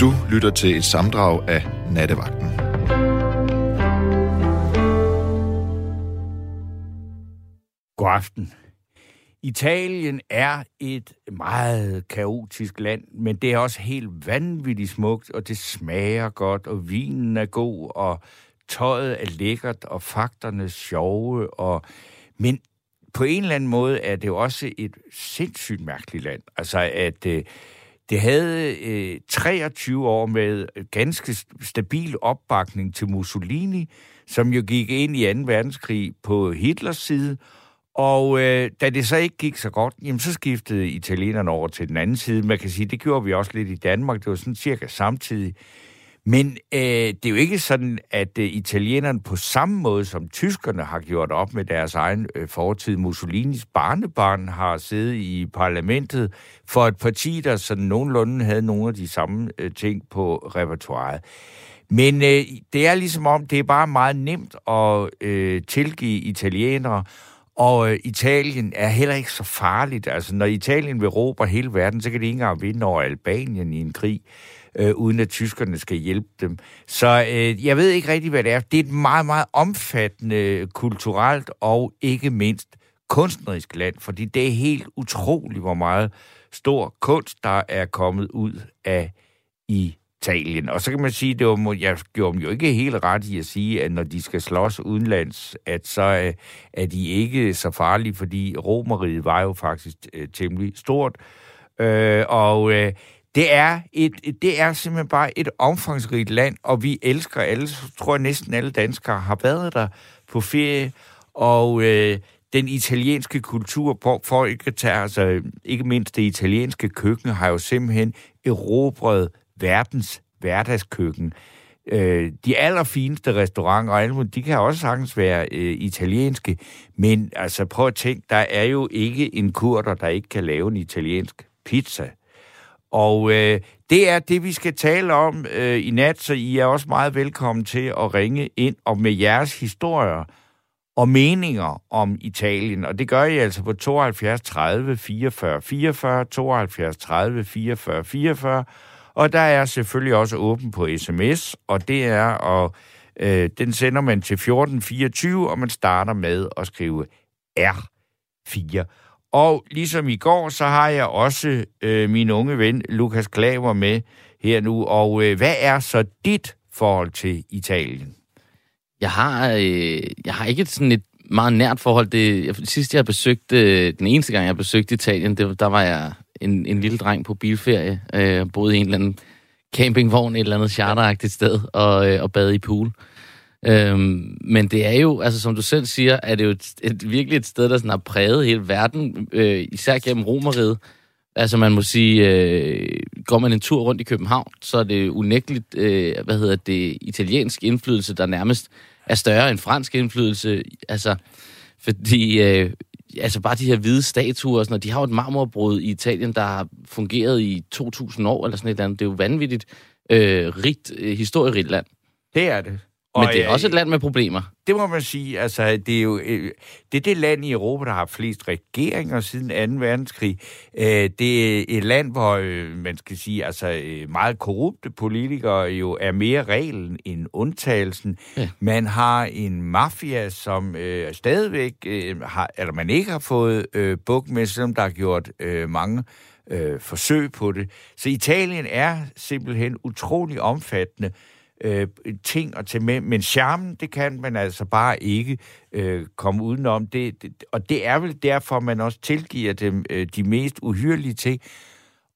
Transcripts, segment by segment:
Du lytter til et samdrag af Nattevagten. God aften. Italien er et meget kaotisk land, men det er også helt vanvittigt smukt, og det smager godt, og vinen er god, og tøjet er lækkert, og fakterne sjove, og... men på en eller anden måde er det jo også et sindssygt mærkeligt land. Altså, at øh, det havde øh, 23 år med ganske stabil opbakning til Mussolini, som jo gik ind i 2. verdenskrig på Hitlers side, og øh, da det så ikke gik så godt, jamen, så skiftede italienerne over til den anden side. Man kan sige, det gjorde vi også lidt i Danmark. Det var sådan cirka samtidig. Men øh, det er jo ikke sådan, at øh, italienerne på samme måde som tyskerne har gjort op med deres egen øh, fortid. Mussolinis barnebarn har siddet i parlamentet for et parti, der sådan nogenlunde havde nogle af de samme øh, ting på repertoireet. Men øh, det er ligesom om, det er bare meget nemt at øh, tilgive italienere, og øh, Italien er heller ikke så farligt. Altså, når Italien vil råbe hele verden, så kan de ikke engang vinde over Albanien i en krig, øh, uden at tyskerne skal hjælpe dem. Så øh, jeg ved ikke rigtig, hvad det er. Det er et meget, meget omfattende kulturelt og ikke mindst kunstnerisk land, fordi det er helt utroligt, hvor meget stor kunst, der er kommet ud af i Italien. Og så kan man sige, det var, jeg gjorde dem jo ikke helt ret i at sige, at når de skal slås udenlands, at så øh, er de ikke så farlige, fordi Romeriet var jo faktisk øh, temmelig stort. Øh, og øh, det er, et, det er simpelthen bare et omfangsrigt land, og vi elsker alle, tror jeg næsten alle danskere har været der på ferie, og øh, den italienske kultur, for ikke at tage, altså ikke mindst det italienske køkken, har jo simpelthen erobret verdens hverdagskøkken. Øh, de allerfineste restauranter og alle de kan også sagtens være øh, italienske, men altså prøv at tænke, der er jo ikke en kurder, der ikke kan lave en italiensk pizza. Og øh, det er det, vi skal tale om øh, i nat, så I er også meget velkommen til at ringe ind og med jeres historier og meninger om Italien. Og det gør I altså på 72 30 44 44, 72 30 44 44, og der er selvfølgelig også åben på sms, og det er, og øh, den sender man til 1424, og man starter med at skrive R4. Og ligesom i går, så har jeg også øh, min unge ven Lukas Klaver med her nu. Og øh, hvad er så dit forhold til Italien? Jeg har, øh, jeg har ikke sådan et meget nært forhold. Det, jeg, sidst jeg besøgte, øh, den eneste gang jeg besøgte Italien, det, der var jeg en, en lille dreng på bilferie, øh, boede i en eller anden campingvogn et eller andet charteragtigt sted og, øh, og bad i pool. Øhm, men det er jo, altså som du selv siger, er det jo et, et virkelig et sted, der sådan har præget hele verden, øh, især gennem Romeriet. Altså man må sige, øh, går man en tur rundt i København, så er det unægteligt, øh, hvad hedder det, italiensk indflydelse, der nærmest er større end fransk indflydelse. Altså, fordi øh, altså bare de her hvide statuer, og sådan, de har jo et marmorbrud i Italien, der har fungeret i 2000 år, eller sådan et eller andet. Det er jo vanvittigt øh, rigt, øh, historierigt land. Det er det. Og Men det er også et land med problemer. Det må man sige. Altså, det er jo øh, det, er det land i Europa, der har flest regeringer siden 2. verdenskrig. Øh, det er et land, hvor øh, man skal sige, altså meget korrupte politikere jo er mere reglen end undtagelsen. Ja. Man har en mafia, som øh, stadigvæk øh, har, eller man ikke har fået øh, buk med, selvom der har gjort øh, mange øh, forsøg på det. Så Italien er simpelthen utrolig omfattende øh, ting at tage med, men charmen, det kan man altså bare ikke øh, komme udenom. Det, det, og det er vel derfor, man også tilgiver dem øh, de mest uhyrlige ting.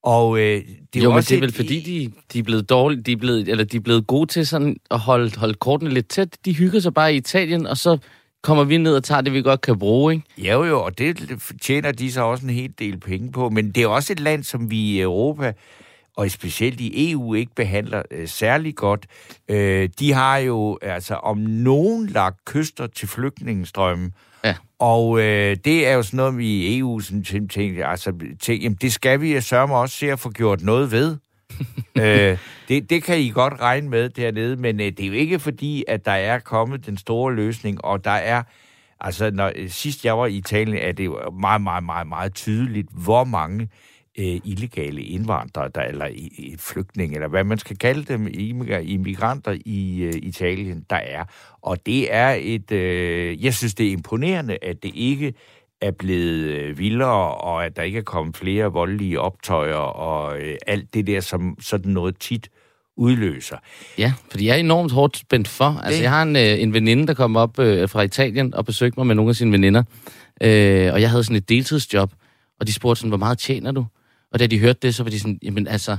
Og øh, det er jo, også men det er vel fordi, de, de er blevet dårlige, de er blevet, eller de er blevet gode til sådan at holde, holde kortene lidt tæt. De hygger sig bare i Italien, og så kommer vi ned og tager det, vi godt kan bruge, ikke? Ja, jo, og det tjener de så også en hel del penge på. Men det er også et land, som vi i Europa og specielt i EU ikke behandler øh, særlig godt. Øh, de har jo altså om nogen lagt kyster til flygtningestrømmen, ja. og øh, det er jo sådan noget, vi i EU sådan tænker, altså, tænker, jamen, det skal vi sørge også se at få gjort noget ved. øh, det, det kan I godt regne med dernede, men øh, det er jo ikke fordi, at der er kommet den store løsning, og der er, altså når, sidst jeg var i Italien, er det jo meget, meget, meget, meget tydeligt, hvor mange øh, illegale indvandrere, der, eller i, flygtninge, eller hvad man skal kalde dem, immigranter i øh, Italien, der er. Og det er et, øh, jeg synes det er imponerende, at det ikke er blevet øh, vildere, og at der ikke er kommet flere voldelige optøjer, og øh, alt det der, som sådan noget tit udløser. Ja, fordi jeg er enormt hårdt spændt for. Altså, jeg har en, øh, en veninde, der kom op øh, fra Italien og besøgte mig med nogle af sine veninder, øh, og jeg havde sådan et deltidsjob, og de spurgte sådan, hvor meget tjener du? Og da de hørte det, så var de sådan, jamen altså,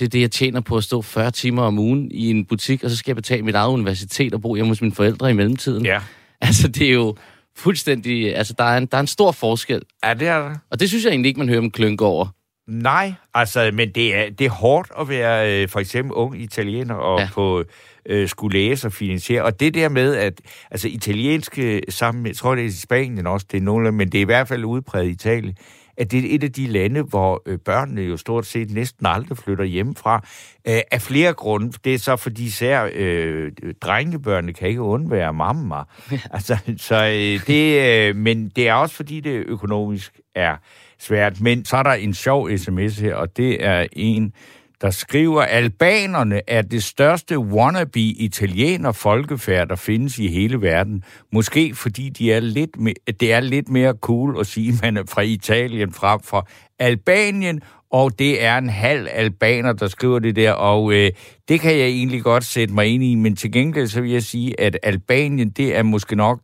det er det, jeg tjener på at stå 40 timer om ugen i en butik, og så skal jeg betale mit eget universitet og bo hjemme hos mine forældre i mellemtiden. Ja. Altså, det er jo fuldstændig... Altså, der er en, der er en stor forskel. Ja, det er der. Og det synes jeg egentlig ikke, man hører om klønke over. Nej, altså, men det er, det er hårdt at være øh, for eksempel ung italiener og ja. på øh, skulle læse og finansiere. Og det der med, at altså italienske sammen med, jeg tror det er i Spanien også, det er nogle, men det er i hvert fald udpræget i Italien, at det er et af de lande, hvor øh, børnene jo stort set næsten aldrig flytter hjemmefra. Øh, af flere grunde. Det er så, fordi især øh, drengebørnene kan ikke undvære mamma. altså, så øh, det, øh, men det er også, fordi det økonomisk er svært. Men så er der en sjov sms her, og det er en, der skriver, albanerne er det største wannabe italiener folkefærd, der findes i hele verden. Måske fordi de er lidt det er lidt mere cool at sige, at man er fra Italien frem for Albanien, og det er en halv albaner, der skriver det der, og øh, det kan jeg egentlig godt sætte mig ind i, men til gengæld så vil jeg sige, at Albanien, det er måske nok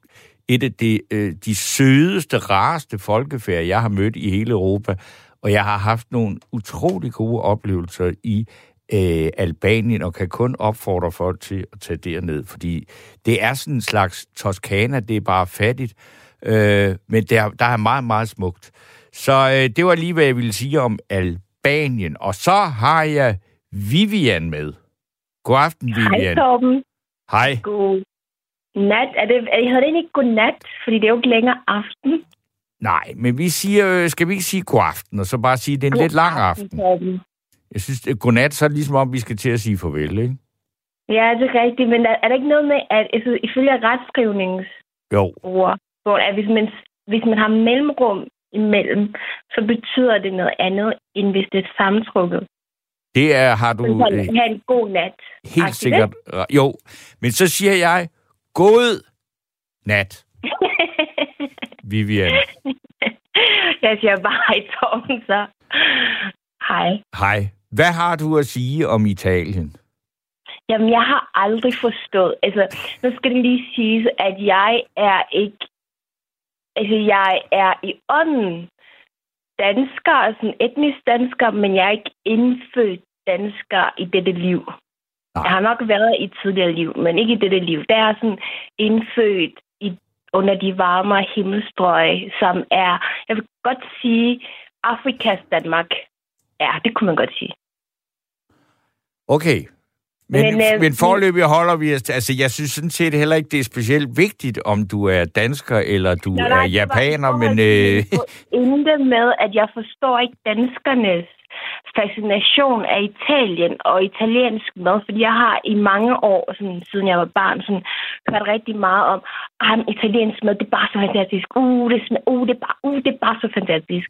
et af de, øh, de sødeste, rareste folkefærd, jeg har mødt i hele Europa. Og jeg har haft nogle utrolig gode oplevelser i øh, Albanien, og kan kun opfordre folk til at tage derned, fordi det er sådan en slags Toskana, det er bare fattigt, øh, men der, der er meget, meget smukt. Så øh, det var lige, hvad jeg ville sige om Albanien. Og så har jeg Vivian med. God aften, Vivian. Hej, Torben. Hej. God nat. Er det, jeg hedder det ikke god nat, fordi det er jo ikke længere aften. Nej, men vi siger, øh, skal vi ikke sige god aften, og så bare sige, at det er en god lidt lang aften? aften. Jeg synes, at godnat, så er det ligesom om, vi skal til at sige farvel, ikke? Ja, det er rigtigt, men er, er der ikke noget med, at altså, ifølge retskrivnings jo. ord, hvor at hvis man, hvis man har mellemrum imellem, så betyder det noget andet, end hvis det er sammentrukket. Det er, har du... Så øh, have en god nat. Helt sikkert. Det? Jo, men så siger jeg, god nat. Vivian. Jeg siger bare hej, Tom, så. Hej. Hej. Hvad har du at sige om Italien? Jamen, jeg har aldrig forstået. Altså, nu skal det lige siges, at jeg er ikke... Altså, jeg er i ånden dansker, altså etnisk dansker, men jeg er ikke indfødt dansker i dette liv. Nej. Jeg har nok været i et tidligere liv, men ikke i dette liv. Der er sådan indfødt under de varme himmelstrøg, som er, jeg vil godt sige, Afrikas Danmark. Ja, det kunne man godt sige. Okay. Men, men, øh, men forløbig holder vi os... Altså, jeg synes sådan set heller ikke, det er specielt vigtigt, om du er dansker eller du nej, er japaner, men... Øh... Intet med, at jeg forstår ikke danskernes fascination af Italien og italiensk mad, fordi jeg har i mange år, sådan, siden jeg var barn, sådan, hørt rigtig meget om, at italiensk mad, det er bare så fantastisk. Uh, det, smag, uh, det, er bare, uh, det er bare så fantastisk.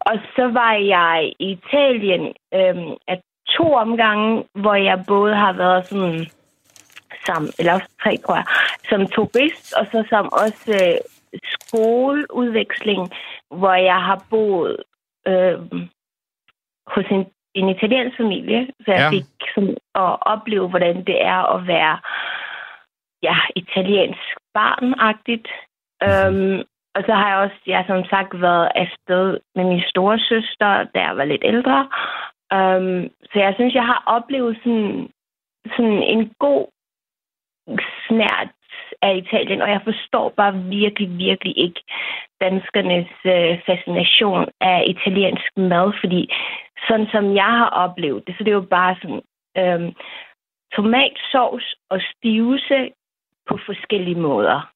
Og så var jeg i Italien øhm, at to omgange, hvor jeg både har været sådan som, eller også tre, tror jeg, som turist, og så som også øh, skoleudveksling, hvor jeg har boet øh, hos en, en italiensk familie, så jeg ja. fik sådan, at opleve, hvordan det er at være ja, italiensk barnagtigt. Mm-hmm. Um, og så har jeg også, jeg som sagt, været afsted med min store søster, da jeg var lidt ældre. Um, så jeg synes, jeg har oplevet sådan, sådan en god snært af Italien, og jeg forstår bare virkelig, virkelig ikke danskernes øh, fascination af italiensk mad, fordi sådan som jeg har oplevet det, så det er jo bare sådan øhm, tomatsovs og stivelse på forskellige måder.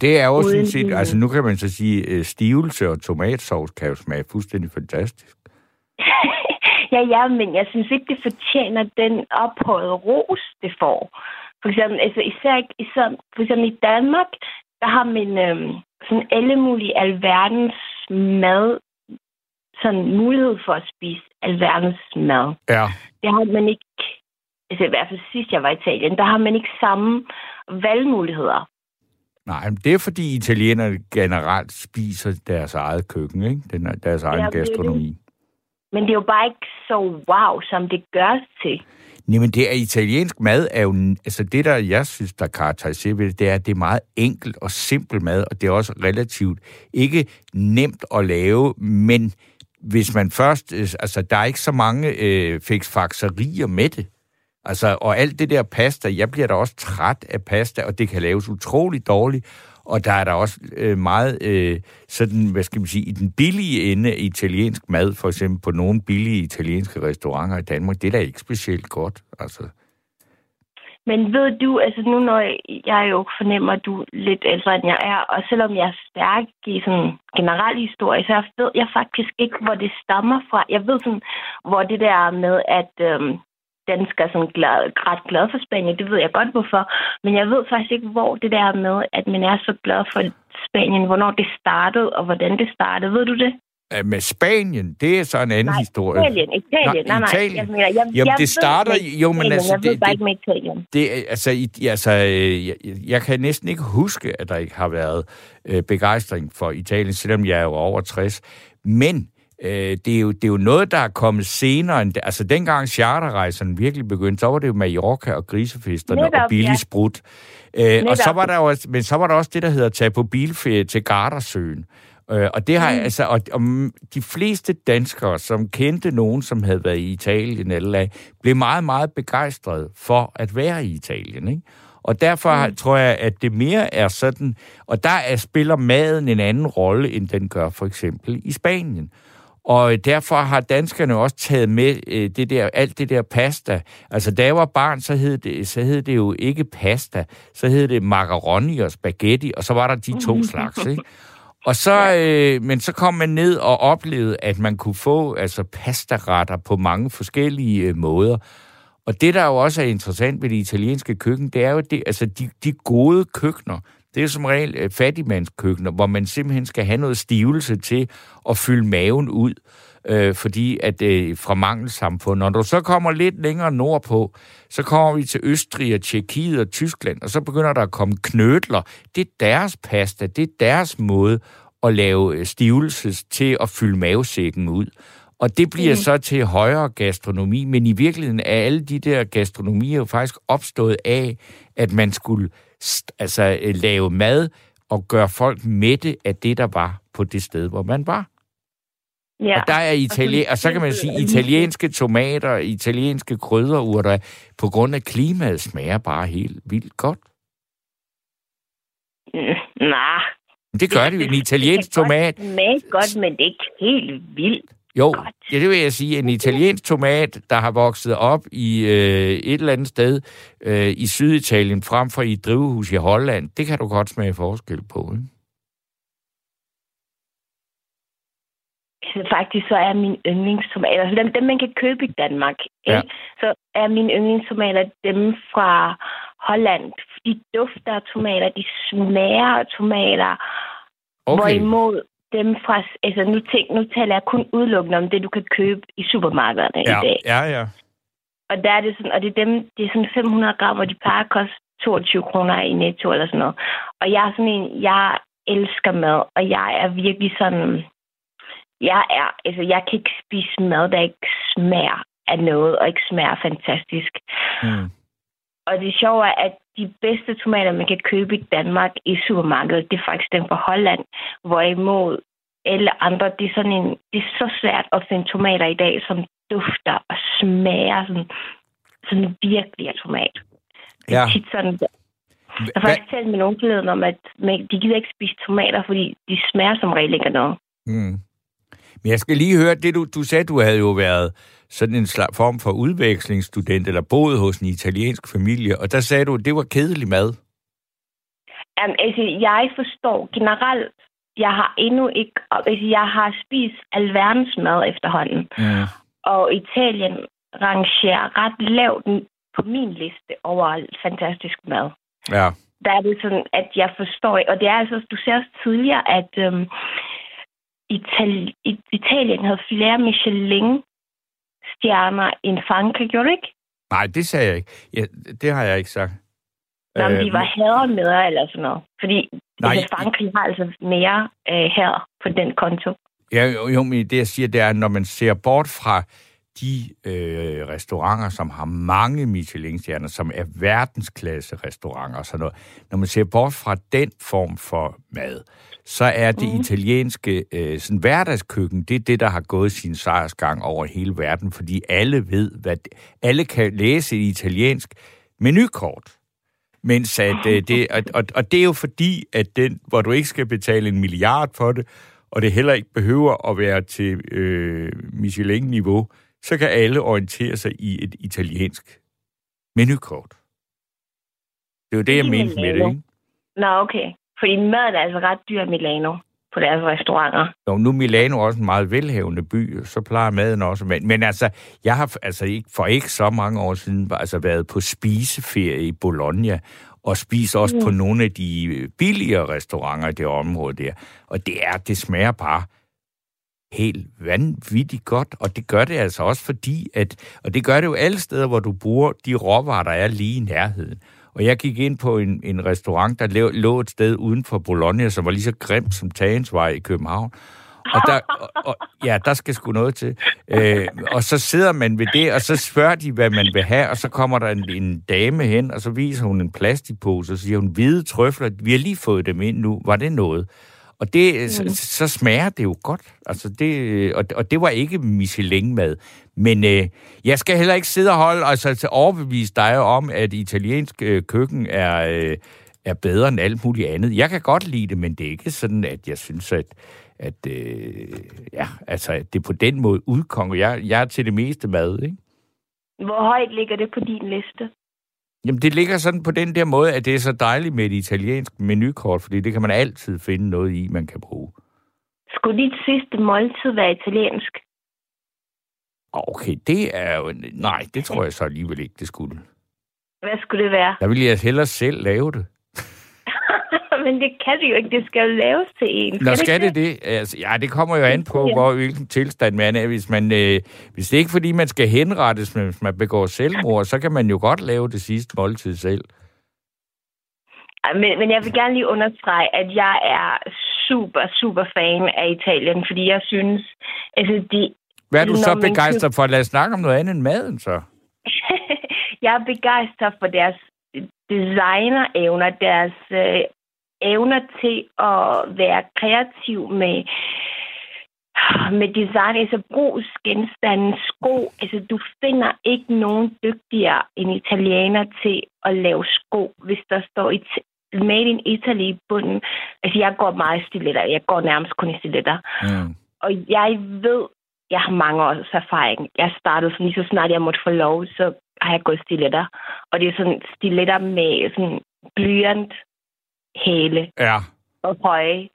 Det er jo sådan set, altså nu kan man så sige, øh, stivelse og tomatsovs kan jo smage fuldstændig fantastisk. ja, ja, men jeg synes ikke, det fortjener den ophøjede ros, det får. For eksempel, altså især, især for eksempel i Danmark, der har man øhm, sådan alle mulige alverdens mad sådan mulighed for at spise alverdens mad. Ja. Det har man ikke, altså i hvert fald sidst jeg var i Italien, der har man ikke samme valgmuligheder. Nej, men det er fordi italienerne generelt spiser deres eget køkken, ikke? Den, deres egen Ja, det gastronomi. Men det er jo bare ikke så wow, som det gørs til. Jamen, det er italiensk mad er jo... Altså det, der jeg synes, der karakteriserer ved det, det er, at det er meget enkelt og simpel mad, og det er også relativt ikke nemt at lave, men hvis man først... Øh, altså, der er ikke så mange øh, fiksfakserier med det. Altså, og alt det der pasta, jeg bliver da også træt af pasta, og det kan laves utroligt dårligt. Og der er der også øh, meget øh, sådan, hvad skal man sige, i den billige ende af italiensk mad, for eksempel på nogle billige italienske restauranter i Danmark, det er da ikke specielt godt. Altså, Men ved du, altså nu når jeg jo fornemmer, at du er lidt ældre end jeg er, og selvom jeg er stærk i sådan generel historie, så ved jeg faktisk ikke, hvor det stammer fra. Jeg ved sådan, hvor det der med, at øhm, danskere er sådan glad, ret glad for Spanien, det ved jeg godt hvorfor. Men jeg ved faktisk ikke, hvor det der med, at man er så glad for Spanien, hvornår det startede, og hvordan det startede. Ved du det? med Spanien, det er så en anden Nej, historie. Italien, Italien. Nej, nej. Italien. Jeg, mener, jeg, Jamen, jeg det starter... med Jo, men altså... Jeg ved det, bare ikke med Italien. Det, altså, i, altså øh, jeg, jeg kan næsten ikke huske, at der ikke har været øh, begejstring for Italien, selvom jeg er jo over 60. Men øh, det, er jo, det er jo noget, der er kommet senere. End, altså, dengang charterrejserne virkelig begyndte, så var det jo Mallorca og grisefesterne Netop, og billig ja. sprut. Øh, og så var der jo, også- men så var der også det, der hedder at tage på bilferie til Gardersøen. Øh, og det har mm. altså, og, og de fleste danskere, som kendte nogen, som havde været i Italien eller andet, blev meget, meget begejstrede for at være i Italien. Ikke? Og derfor mm. tror jeg, at det mere er sådan, og der er, spiller maden en anden rolle, end den gør for eksempel i Spanien. Og derfor har danskerne også taget med øh, det der, alt det der pasta. Altså, da jeg var barn, så hed, det, så hed det jo ikke pasta. Så hed det macaroni og spaghetti, og så var der de to slags, ikke? Og så, øh, men så kom man ned og oplevede, at man kunne få altså pastaretter på mange forskellige øh, måder. Og det, der jo også er interessant ved det italienske køkken, det er jo, det, altså de, de gode køkkener, det er som regel øh, fattigmandskøkkener, hvor man simpelthen skal have noget stivelse til at fylde maven ud, øh, fordi at øh, fra mangelsamfund. Når du så kommer lidt længere nordpå, så kommer vi til Østrig og Tjekkiet og Tyskland, og så begynder der at komme knødler. Det er deres pasta, det er deres måde at lave øh, stivelse til at fylde mavesækken ud. Og det bliver mm. så til højere gastronomi, men i virkeligheden er alle de der gastronomier jo faktisk opstået af, at man skulle altså, øh, lave mad og gøre folk mætte af det, der var på det sted, hvor man var. Ja. Og der er italien, og så kan man sige, italienske tomater, italienske krydderurter, på grund af klimaet, smager bare helt vildt godt. Mm, Nej. Det gør det jo. En italiensk tomat, Det smage godt, men det er ikke helt vildt. Jo, godt. ja, det vil jeg sige. En italiensk tomat, der har vokset op i øh, et eller andet sted øh, i Syditalien, frem for i et drivhus i Holland, det kan du godt smage forskel på. Ikke? Så faktisk så er min yndlingstomater, altså dem, dem man kan købe i Danmark, Ja. ikke? så er mine yndlingstomater dem fra Holland. De dufter af tomater, de smager af tomater, Okay. hvorimod dem fra, altså nu, tænk, nu taler jeg kun udelukkende om det, du kan købe i supermarkederne Ja, i dag. ja, ja. Og der er det sådan, og det er dem, det er sådan 500 gram, og de plejer at koste 22 kroner i Netto eller sådan noget. Og jeg er sådan en, jeg elsker mad, og jeg er virkelig sådan, jeg er, altså jeg kan ikke spise mad, der ikke smager af noget, og ikke smager fantastisk. Mm. Og det sjove er, at de bedste tomater, man kan købe i Danmark i supermarkedet, det er faktisk dem fra Holland. Hvorimod alle andre, det er, sådan en, det er så svært at finde tomater i dag, som dufter og smager sådan, sådan virkelig af tomat. Det er Ja. tit sådan, jeg har faktisk talt med nogen forleden om, at de gider ikke spise tomater, fordi de smager som regel ikke af noget. Mm. Men jeg skal lige høre, det du, du sagde, du havde jo været sådan en slags form for udvekslingsstudent, eller boet hos en italiensk familie, og der sagde du, at det var kedelig mad. Um, altså, jeg forstår generelt, jeg har endnu ikke, altså, jeg har spist alverdens mad efterhånden, Mm. og Italien rangerer ret lavt på min liste over fantastisk mad. Ja. Der er det sådan, at jeg forstår, og det er altså, du ser også tidligere, at øhm, Itali- Italien havde flere Michelin-stjerner end Frankrig, gjorde det ikke? Nej, det sagde jeg ikke. Ja, det har jeg ikke sagt. Nå, men de Øh, var herrer med eller sådan noget. Fordi Nej, altså, Frankrig har altså mere øh, her på den konto. Ja, jo, jo, men det jeg siger, det er, at når man ser bort fra de øh, restauranter, som har mange Michelin-stjerner, som er verdensklasse restauranter og sådan noget, når man ser bort fra den form for mad, så er det mm. italienske øh, sådan hverdagskøkken, det er det, der har gået sin sejrsgang over hele verden, fordi alle ved, hvad alle kan læse et italiensk menukort. Mens at, øh, det, og, og, og det er jo fordi, at den, hvor du ikke skal betale en milliard for det, og det heller ikke behøver at være til øh, Michelin-niveau, så kan alle orientere sig i et italiensk menukort. Det er jo det, jeg mente med det, ikke? Nå, okay. Fordi maden er altså ret dyr i Milano på deres restauranter. Jo, nu er Milano også en meget velhavende by, så plejer maden også. Men, men altså, jeg har altså ikke, for ikke så mange år siden altså været på spiseferie i Bologna, og spist også mm. på nogle af de billigere restauranter i det område der. Og det er, det smager bare helt vanvittigt godt, og det gør det altså også fordi, at, og det gør det jo alle steder, hvor du bruger de råvarer, der er lige i nærheden. Og jeg gik ind på en, en restaurant, der lå, lå et sted uden for Bologna, som var lige så grimt som Tagensvej i København. Og der, og, og, ja, der skal sgu noget til. Øh, og så sidder man ved det, og så spørger de, hvad man vil have, og så kommer der en, en dame hen, og så viser hun en plastikpose, og så siger hun, hvide trøfler, vi har lige fået dem ind nu, var det noget? Og det, så, så smager det jo godt. Altså det, og, og det var ikke Michelin-mad. Men øh, jeg skal heller ikke sidde og holde, altså til overbevise dig om, at italiensk øh, køkken er, øh, er bedre end alt muligt andet. Jeg kan godt lide det, men det er ikke sådan, at jeg synes, at, at øh, ja, altså, at det på den måde udkonger. Jeg, jeg er til det meste mad, ikke? Hvor højt ligger det på din liste? Jamen, det ligger sådan på den der måde, at det er så dejligt med et italiensk menukort, fordi det kan man altid finde noget i, man kan bruge. Skulle dit sidste måltid være italiensk? Okay, det er jo... Nej, det tror jeg så alligevel ikke, det skulle. Hvad skulle det være? Der vil jeg hellere selv lave det. Men det kan det jo ikke. Det skal jo laves til en. Nå, skal det det? Altså, ja, det kommer jo an på, hvor, hvilken tilstand man er. Hvis, man, øh, hvis det er ikke fordi, man skal henrettes, men hvis man begår selvmord, så kan man jo godt lave det sidste måltid selv. Men, men jeg vil gerne lige understrege, at jeg er super, super fan af Italien, fordi jeg synes, altså de... Hvad er du så begejstret for? Lad os snakke om noget andet end maden, så. jeg er begejstret for deres designerevner, deres øh, evner til at være kreativ med med design, altså brugsgenstande, sko. Altså, du finder ikke nogen dygtigere end italiener til at lave sko, hvis der står It- Made in Italy i bunden. Altså, jeg går meget i stiletter. Jeg går nærmest kun i stiletter. Mm. Og jeg ved, jeg har mange års erfaring. Jeg startede sådan lige så snart jeg måtte få lov, så har jeg gået stiletter. Og det er sådan stiletter med sådan blyant hæle Ja. og høje.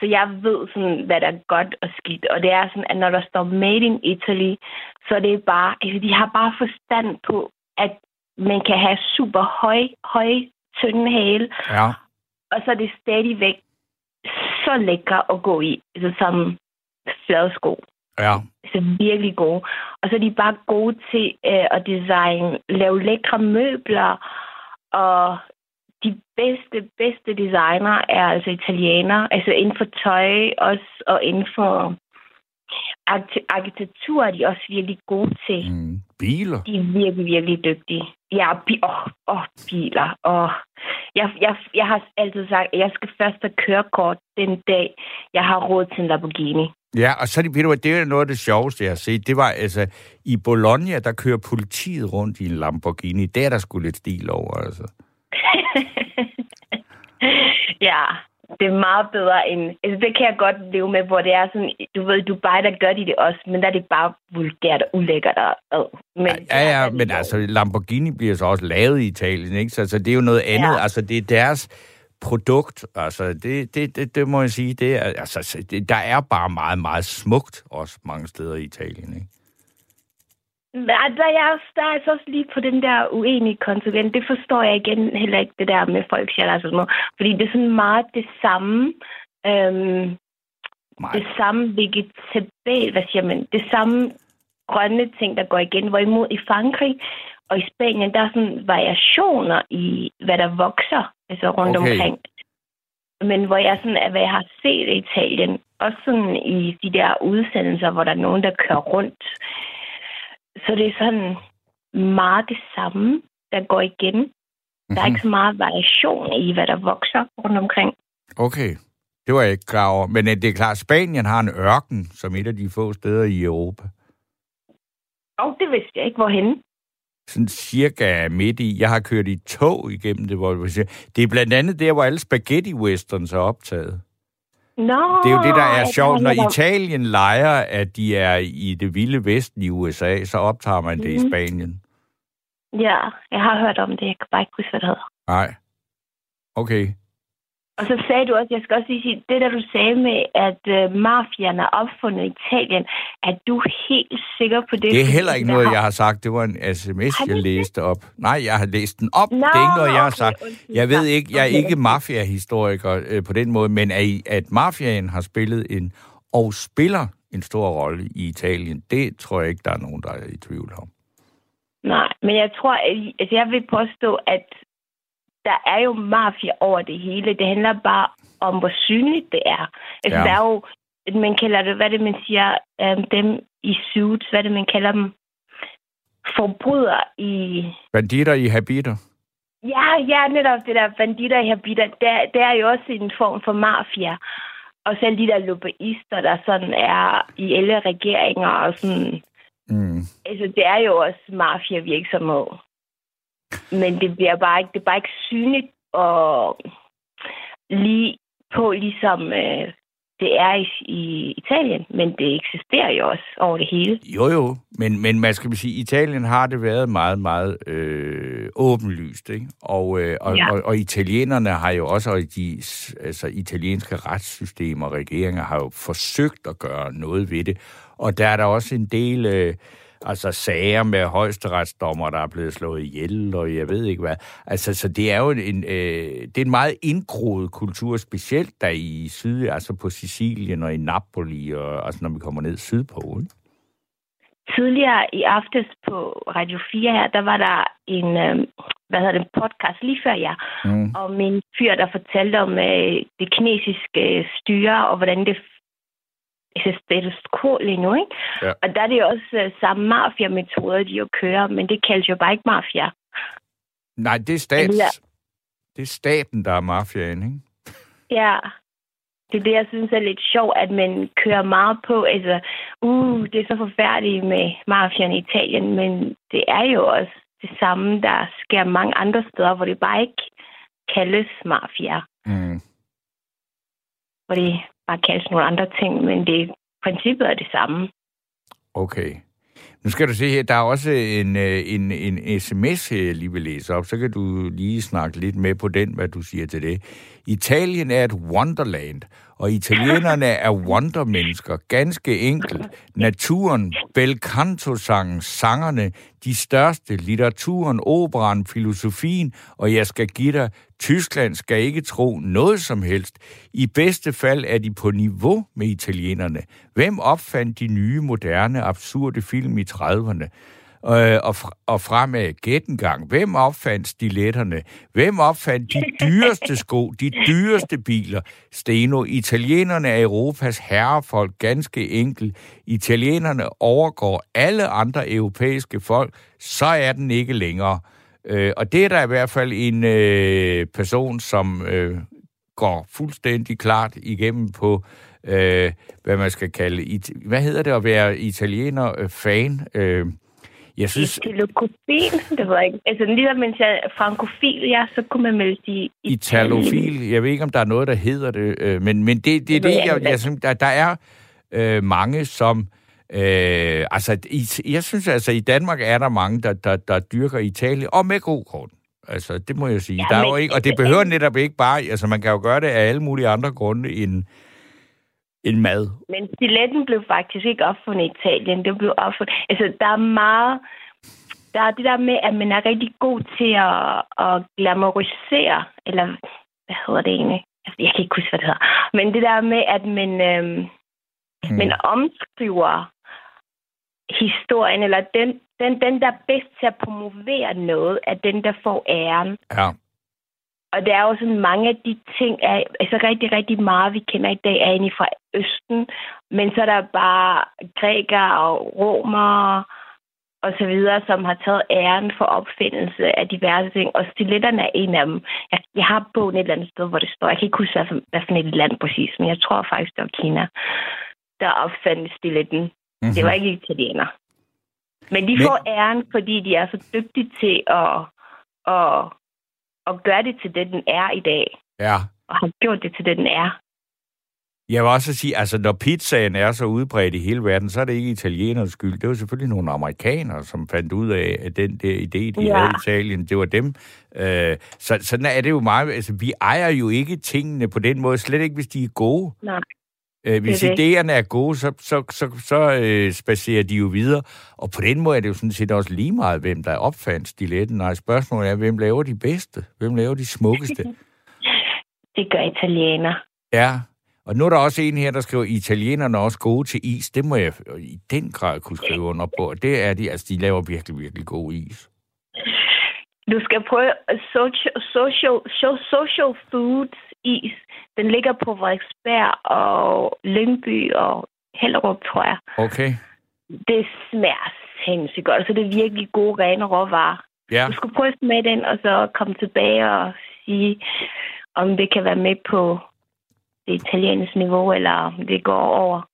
Så jeg ved sådan, hvad der er godt og skidt. Og det er sådan, at når der står Made in Italy, så er det bare, altså de har bare forstand på, at man kan have super høj, høj, tynde hæle, Ja. og så er det stadigvæk så lækre at gå i, altså som flade sko. Ja. Altså virkelig gode. Og så er de bare gode til øh, at designe, lave lækre møbler, og de bedste, bedste designer er altså italienere, altså inden for tøj også, og inden for arki- arkitektur er de også virkelig gode til. Mm. Biler. De er virkelig, virkelig dygtige. Ja, bi- åh, åh, biler. Åh. Jeg, jeg, jeg har altid sagt, at jeg skal først have kørekort den dag, jeg har råd til en Lamborghini. Ja, og så det, ved du, det er noget af det sjoveste, jeg har set. Det var altså, i Bologna, der kører politiet rundt i en Lamborghini. Der er der sgu lidt stil over, altså. Ja, det er meget bedre end... Altså, det kan jeg godt leve med, hvor det er sådan... Du ved, i Dubai, der gør de det også, men der er det bare vulgært og ulækkert. Og, og, men, Ja, ja, men altså, Lamborghini bliver så også lavet i Italien, ikke? Så, så det er jo noget andet. Ja. Altså, det er deres produkt. Altså, det, det, det, det må jeg sige, det er, altså, så det, der er bare meget, meget smukt også mange steder i Italien, ikke? Nej, der er, også, der er jeg også lige på den der uenige konsulent. Det forstår jeg igen heller ikke, det der med folk siger, altså, noget. fordi det er sådan meget det samme. Øhm, Nej. det samme vegetabel, hvad siger man, det samme grønne ting, der går igen. Hvorimod i Frankrig og i Spanien, der er sådan variationer i, hvad der vokser altså rundt okay. omkring. Men hvor jeg sådan, hvad jeg har set i Italien, også sådan i de der udsendelser, hvor der er nogen, der kører rundt, så det er sådan meget det samme, der går igen. Mm-hmm. Der er mhm. ikke så meget variation i, hvad der vokser rundt omkring. Okay, det var jeg ikke klar over. Men øh, det er klart, at Spanien har en ørken, som et af de få steder i Europa. Og det vidste jeg ikke, hvorhen. Sådan cirka midt i. Jeg har kørt i tog igennem det, hvor det er blandt andet der, hvor alle spaghetti westerns er optaget. Nå, det er jo det, der er sjovt. Når Italien leger, at de er i det vilde vesten i USA, så optager man det mm. i mhm. Spanien. Ja, jeg har hørt om det. Jeg kan bare ikke huske, hvad det hedder. Nej. Okay. Og så sagde du også, jeg skal også lige sige, det der du sagde med, at uh, mafiaen er opfundet i Italien, er du helt sikker på det? Det er heller ikke noget, har... jeg har sagt. Det var en sms, jeg læste op. Nej, jeg har læst den op. Nå, det er ikke noget, jeg har sagt. Jeg ved ikke, jeg er ikke mafia-historiker øh, på den måde, men at, at mafiaen har spillet en, og spiller en stor rolle i Italien, det tror jeg ikke, der er nogen, der er i tvivl om. Nej, men jeg tror, altså jeg vil påstå, at der er jo mafia over det hele. Det handler bare om, hvor synligt det er. Altså, ja. der er jo, man kalder det, hvad det, man siger, um, dem i suits, hvad det, man kalder dem, forbryder i... Banditter i habiter. Ja, ja, netop det der banditter i habiter, det, det er jo også en form for mafia. Og selv de der lobbyister, der sådan er i alle regeringer og sådan... Mm. Altså, det er jo også mafia-virksomhed. Men det bliver bare ikke, det er bare ikke synligt og lige på, ligesom øh, det er i, i Italien, men det eksisterer jo også over det hele. Jo, jo, men, men man skal sige, Italien har det været meget, meget øh, åbenlyst, ikke? Og, øh, og, ja. og, og italienerne har jo også, og de altså, italienske retssystemer og regeringer har jo forsøgt at gøre noget ved det. Og der er der også en del... Øh, altså sager med højesteretsdommer, der er blevet slået ihjel, og jeg ved ikke hvad. Altså, så det er jo en, øh, det er en meget indgroet kultur, specielt der i syd, altså på Sicilien og i Napoli, og altså når vi kommer ned sydpå, ikke? Tidligere i aftes på Radio 4 her, der var der en, øh, hvad hedder det, podcast lige før jer, mm. om en fyr, der fortalte om øh, det kinesiske styre, og hvordan det status quo lige nu, ikke? Ja. Og der er det jo også uh, samme mafia-metoder, de jo kører, men det kaldes jo bare ikke mafia. Nej, det er, stats... det er staten, der er mafiaen, ikke? Ja, det er det, jeg synes er lidt sjovt, at man kører meget på, altså, uh, det er så forfærdeligt med mafiaen i Italien, men det er jo også det samme, der sker mange andre steder, hvor det bare ikke kaldes mafia. Mm. Hvor det bare kaldes nogle andre ting, men det princippet er det samme. Okay. Nu skal du se her, der er også en, øh, en, en sms, jeg lige vil læse op, så kan du lige snakke lidt med på den, hvad du siger til det. Italien er et wonderland, og italienerne er wondermennesker, ganske enkelt. Naturen, bel canto-sangen, sangerne, de største, litteraturen, operan, filosofien, og jeg skal give dig, Tyskland skal ikke tro noget som helst. I bedste fald er de på niveau med italienerne. Hvem opfandt de nye, moderne, absurde film i 30'erne? Øh, og, og fremad gæt gang. Hvem opfandt stiletterne? Hvem opfandt de dyreste sko, de dyreste biler? Steno, italienerne er Europas herrefolk, ganske enkelt. Italienerne overgår alle andre europæiske folk, så er den ikke længere. Øh, og det er der i hvert fald en øh, person, som øh, går fuldstændig klart igennem på, øh, hvad man skal kalde, it, hvad hedder det at være italiener-fan? Øh, jeg synes... Italofil, det ved jeg ikke. Altså, ligesom man siger frankofil, ja, så kunne man vel sige... Italofil, jeg ved ikke, om der er noget, der hedder det, øh, men, men det, det er det, jeg, jeg, jeg der, der er øh, mange, som... Øh, altså, i, jeg synes altså, i Danmark er der mange, der, der, der dyrker Italien, og med god grund. Altså, det må jeg sige. Ja, der er jo ikke, og det behøver netop ikke bare... Altså, man kan jo gøre det af alle mulige andre grunde end en mad. Men stiletten blev faktisk ikke opfundet i Italien. Det blev opfundet... Altså, der er meget... Der er det der med, at man er rigtig god til at, at glamorisere, eller hvad hedder det egentlig? Altså, jeg kan ikke huske, hvad det hedder. Men det der med, at man... Øhm, mm. men omskriver historien, eller den, den, den, der er bedst til at promovere noget, er den, der får æren. Ja. Og der er jo sådan mange af de ting, er, altså rigtig, rigtig meget, vi kender i dag, er egentlig fra Østen. Men så er der bare grækere og romere og så videre, som har taget æren for opfindelse af diverse ting. Og stiletterne er en af dem. Jeg, jeg har bogen et eller andet sted, hvor det står. Jeg kan ikke huske, hvad for, hvad for et land præcis, men jeg tror faktisk, det var Kina, der opfandt stiletten. Mm-hmm. Det var ikke italiener. Men de men... får æren, fordi de er så dygtige til at, at, at gøre det til det, den er i dag. Ja. Og har gjort det til det, den er. Jeg vil også sige, altså når pizzaen er så udbredt i hele verden, så er det ikke italienernes skyld. Det var selvfølgelig nogle amerikanere, som fandt ud af, at den der idé, de ja. havde i Italien, det var dem. Øh, så sådan er det jo meget. Altså, vi ejer jo ikke tingene på den måde, slet ikke hvis de er gode. Nej. Øh, hvis det idéerne er gode, så, så, så, så øh, spacerer de jo videre. Og på den måde er det jo sådan set også lige meget, hvem der opfandt stiletten. Nej, spørgsmålet er, hvem laver de bedste? Hvem laver de smukkeste? det gør italiener. Ja, og nu er der også en her, der skriver, italienerne er også gode til is. Det må jeg i den grad kunne skrive under på. Det er de, altså de laver virkelig, virkelig god is. Du skal prøve social, social, social foods is. Den ligger på Frederiksberg og Lyngby og Hellerup, tror jeg. Okay. Det smager sindssygt godt, så det er virkelig gode, rene råvarer. Ja. Du skal prøve at smage den, og så komme tilbage og sige, om det kan være med på det italienske niveau, eller om det går over.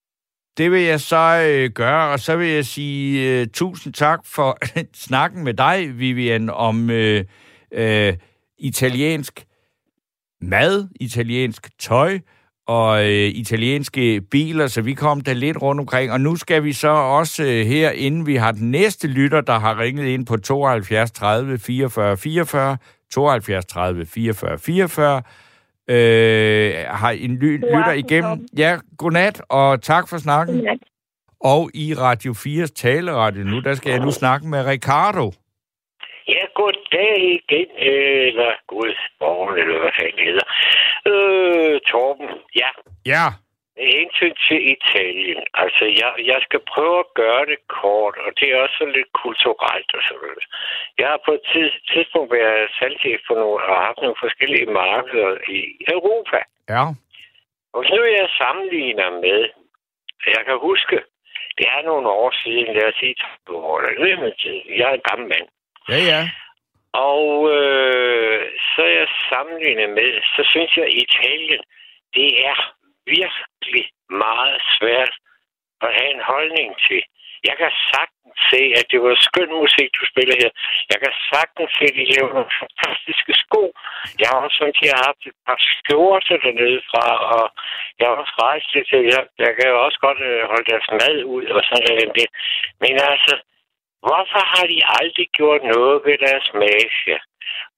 Det vil jeg så øh, gøre, og så vil jeg sige uh, tusind tak for snakken med dig, Vivian, om uh, uh, italiensk mad, italiensk tøj og uh, italienske biler, så vi kom der lidt rundt omkring. Og nu skal vi så også uh, her, inden vi har den næste lytter, der har ringet ind på 72 30 44 44, 72 30 44 44, øh, har en ly- lytter igennem. Ja, godnat, og tak for snakken. Godnat. Og i Radio 4's taleradio nu, der skal jeg nu snakke med Ricardo. Goddag igen, eller god morgen, eller hvad fanden hedder. Øh, Torben, ja. Ja. Med hensyn til Italien, altså jeg, jeg skal prøve at gøre det kort, og det er også lidt kulturelt og sådan noget. Jeg har på et tidspunkt været salgchef for nogle, og haft nogle forskellige markeder i Europa. Ja. Og nu jeg sammenligner med, jeg kan huske, det er nogle år siden, lad os sige 30 år, eller jeg er en gammel mand. Ja, ja. Og øh, så jeg sammenlignet med, så synes jeg, at Italien, det er virkelig meget svært at have en holdning til. Jeg kan sagtens se, at det var skøn musik, du spiller her. Jeg kan sagtens se, at de laver nogle fantastiske sko. Jeg har også sådan, jeg har haft et par skjorter dernede fra, og jeg har også rejst til, jeg, jeg kan jo også godt øh, holde deres mad ud og sådan noget. Men altså, hvorfor har de aldrig gjort noget ved deres mafia?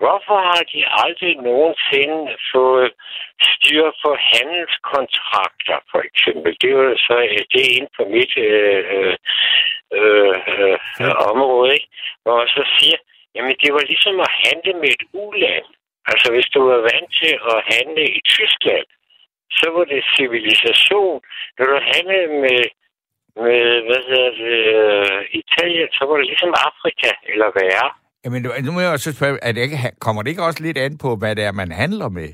Hvorfor har de aldrig nogensinde fået styr på handelskontrakter, for eksempel? Det er jo så det er inden for mit øh, øh, øh, øh, område, ikke? Og så siger, jamen det var ligesom at handle med et uland. Altså hvis du var vant til at handle i Tyskland, så var det civilisation. Når du handlede med, med hvad hedder det, øh, Italien, så var det ligesom Afrika eller værre. Jamen, nu må jeg også spørge, det ikke, kommer det ikke også lidt an på, hvad det er, man handler med?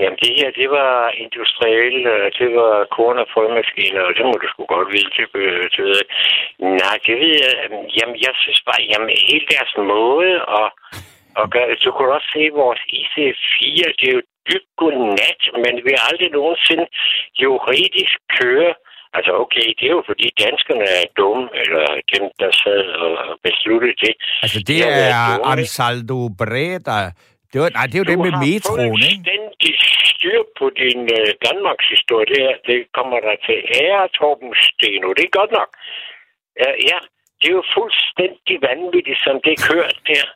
Jamen, det her, det var industrielle, det var korn- og frømaskiner, og det må du sgu godt vide, det, det ved Nej, det ved jeg, jamen, jeg synes bare, jamen, hele deres måde at, at gøre, du kunne også se vores IC4, det er jo dybt godnat, men vi aldrig nogensinde juridisk køre Altså okay, det er jo fordi danskerne er dumme, eller dem, der sad og besluttede det. Altså det de er Ansaldo Breda. Det var, nej, det er jo du det med metroen, ikke? Du styr på din uh, Danmarks historie. Det, her, det kommer der til ære, Torben Steno. Det er godt nok. Ja, ja, det er jo fuldstændig vanvittigt, som det kørt der.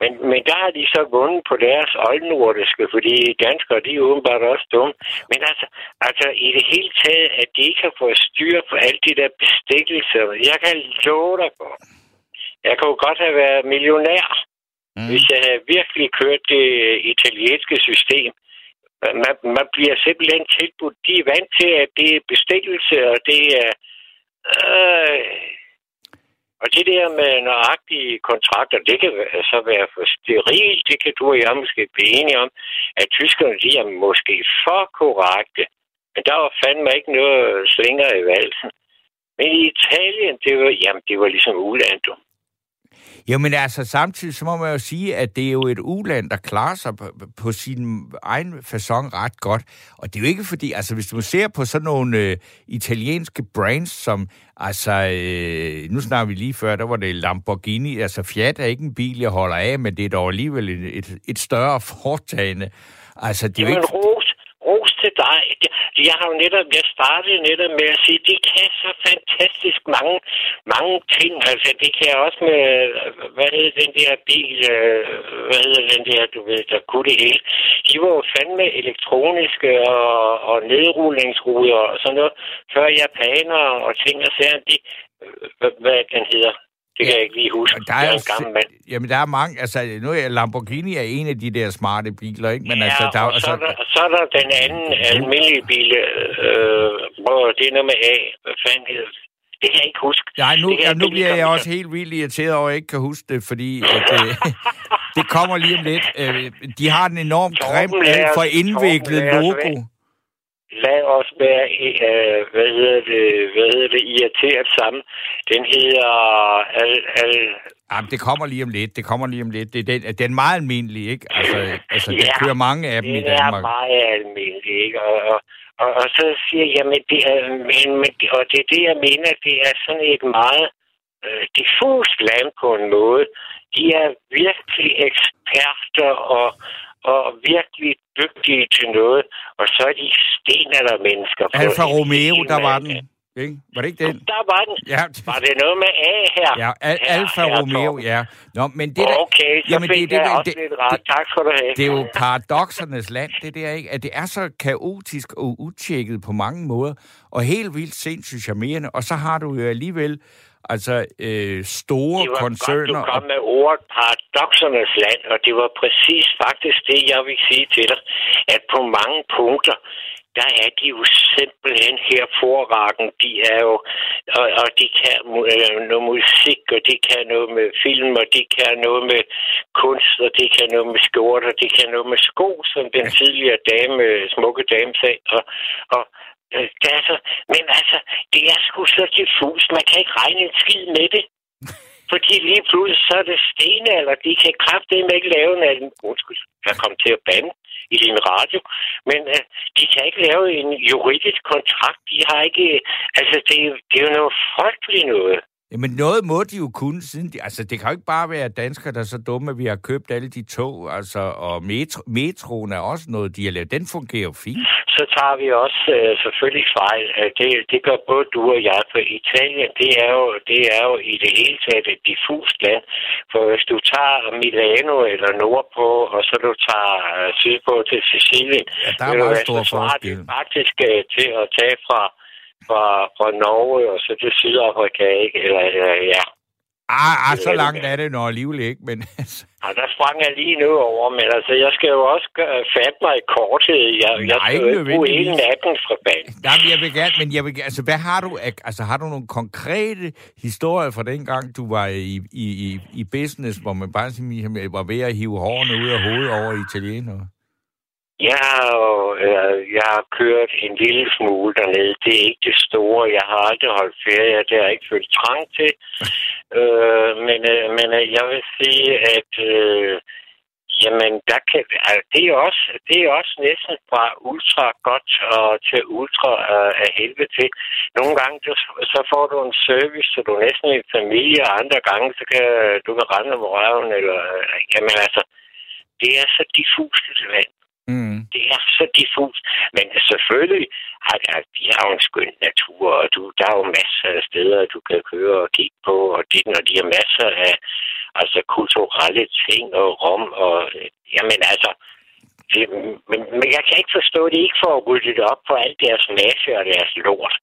Men, men der har de så vundet på deres oldnordiske, fordi danskere, de er åbenbart også dumme. Men altså, altså i det hele taget, at de ikke har fået styr på alle de der bestikkelser. Jeg kan love dig for. Jeg kunne godt have været millionær, mm. hvis jeg havde virkelig kørt det italienske system. Man, man bliver simpelthen tilbudt. De er vant til, at det er bestikkelse, og det er... Øh, og det der med nøjagtige kontrakter, det kan så være for sterilt. Det kan du og jeg måske blive enige om, at tyskerne de er måske for korrekte. Men der var fandme ikke noget slinger i valsen. Men i Italien, det var, jamen, det var ligesom uland, du. Jamen altså, samtidig så må man jo sige, at det er jo et uland, der klarer sig på, på sin egen façon ret godt. Og det er jo ikke fordi, altså hvis du ser på sådan nogle øh, italienske brands, som, altså, øh, nu snakker vi lige før, der var det Lamborghini, altså Fiat er ikke en bil, jeg holder af, men det er dog alligevel et, et, et større foretagende. Altså, det er Jamen, ikke... ros, ros til dig. Jeg har jo netop, jeg startede netop med at sige, de kan så fantastisk mange, mange ting. Altså, det kan også med, hvad hedder den der bil, øh, hvad hedder den der, du ved, der kunne det hele. De var jo fandme elektroniske og, og nedrullingsruder og sådan noget, før japanere og ting og sager, de, øh, hvad den hedder. Det kan ja. jeg ikke lige huske. Der er, jeg er en gammel mand. Jamen, der er mange... Altså, nu er Lamborghini er en af de der smarte biler, ikke? Men ja, altså, der, og så, er der, så er der den anden almindelige bil, øh, hvor det er noget med A. Hvad fanden hedder det? Det kan jeg ikke huske. Nej, nu, ja, nu bliver jeg også helt vildt irriteret over, at jeg ikke kan huske det, fordi at, øh, det kommer lige om lidt. Øh, de har en enormt grim, alt for indviklet logo. Lad os være, øh, hvad hedder det, hvad hedder det, irriteret sammen. Den hedder al, al, Jamen, det kommer lige om lidt. Det kommer lige om lidt. Det er den, den er meget almindelig, ikke? Altså, altså ja, der kører mange af dem i Danmark. Det er meget almindelig, ikke? Og, og, og, og så siger jeg, men det er, men, men, og det er det, jeg mener, det er sådan et meget øh, diffust land på en måde. De er virkelig eksperter og, og virkelig dygtige til noget, og så er de stenalder mennesker. Alfa Romeo, der var den. Ikke? Var det ikke den? Der var den. Ja. Var det noget med A her? Ja, Al- her, Alfa her, Romeo, ja. Nå, men det der, Okay, så jamen, det, det, jeg det, også det, lidt ret. Tak skal du have. det er jo paradoksernes land, det der, ikke? At det er så kaotisk og utjekket på mange måder, og helt vildt sindssygt charmerende, og så har du jo alligevel altså øh, store det var koncerner. godt, du kom med ordet paradoksernes land, og det var præcis faktisk det, jeg vil sige til dig, at på mange punkter, der er de jo simpelthen her forrakken. De er jo, og, og de kan øh, noget musik, og de kan noget med film, og de kan noget med kunst, og de kan noget med skjort, og de kan noget med sko, som den tidligere dame, smukke dame sagde. Og, og øh, det er så, men altså, det er sgu så diffus. Man kan ikke regne en skid med det. Fordi lige pludselig så er det stenalder. De kan kraftedeme ikke lave en... Undskyld, jeg kom til at bande i din radio. Men øh, de kan ikke lave en juridisk kontrakt. De har ikke... Altså, det, er jo- det er jo noget frygteligt noget. Jamen noget må de jo kunne, siden de, altså det kan jo ikke bare være danskere, der er så dumme, at vi har købt alle de tog, altså, og metro, metroen er også noget, de har lavet. Den fungerer jo fint. Så tager vi også øh, selvfølgelig fejl. Øh, Det, det gør både du og jeg, for Italien, det er, jo, det er jo i det hele taget et diffust land. For hvis du tager Milano eller nordpå, og så du tager øh, sydpå til Sicilien, Ja, der er meget stor forskel. det faktisk øh, til at tage fra, fra, fra Norge og så til Sydafrika, ikke? Eller, eller ja. Ah, ah, så langt er det når alligevel ikke, men Ja, der sprang jeg lige nu over, men altså, jeg skal jo også fatte mig i korthed. Jeg, jeg Nej, skal jo ikke bruge hele natten fra banen. nej, men jeg vil gerne, men jeg vil, gerne- altså, hvad har du, altså, har du nogle konkrete historier fra dengang, du var i, i, i, i business, hvor man bare simpelthen var ved at hive hårene ud af hovedet over italienere? Jeg har, øh, jeg har kørt en lille smule dernede. Det er ikke det store. Jeg har aldrig holdt ferie. Det har jeg ikke følt trang til. øh, men, øh, men øh, jeg vil sige, at øh, jamen, der kan, altså, det, er også, det er også næsten fra ultra godt og til ultra øh, af helvede til. Nogle gange, du, så får du en service, så du er næsten en familie, og andre gange, så kan du kan rende om røven, eller, øh, jamen altså, det er så diffust et land Mm. det er så diffus. Men selvfølgelig har de, de har jo en skøn natur, og du, der er jo masser af steder, du kan køre og kigge på, og det, når de har masser af altså, kulturelle ting og rom, og jamen altså, det, men, men jeg kan ikke forstå, at de ikke får ryddet op på alt deres masse og deres lort.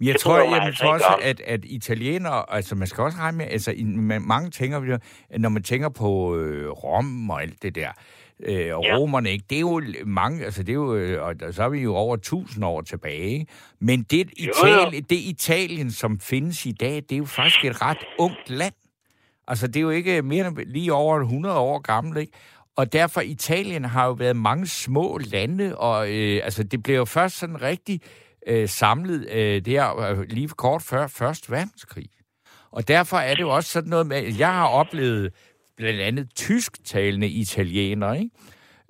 Jeg Det tror, mig jeg, altså tror også, at, at italienere, altså man skal også regne med, altså man- mange tænker, når man tænker på øh, Rom og alt det der, øh, romerne, ikke? Det er jo mange, altså det er jo, øh, og så er vi jo over tusind år tilbage. Men det, Italien, det Italien, som findes i dag, det er jo faktisk et ret ungt land. Altså, det er jo ikke mere end lige over 100 år gammelt, ikke? Og derfor, Italien har jo været mange små lande, og øh, altså, det blev jo først sådan rigtig øh, samlet øh, der øh, lige kort før Første Verdenskrig. Og derfor er det jo også sådan noget med, jeg har oplevet blandt andet tysktalende italienere, ikke?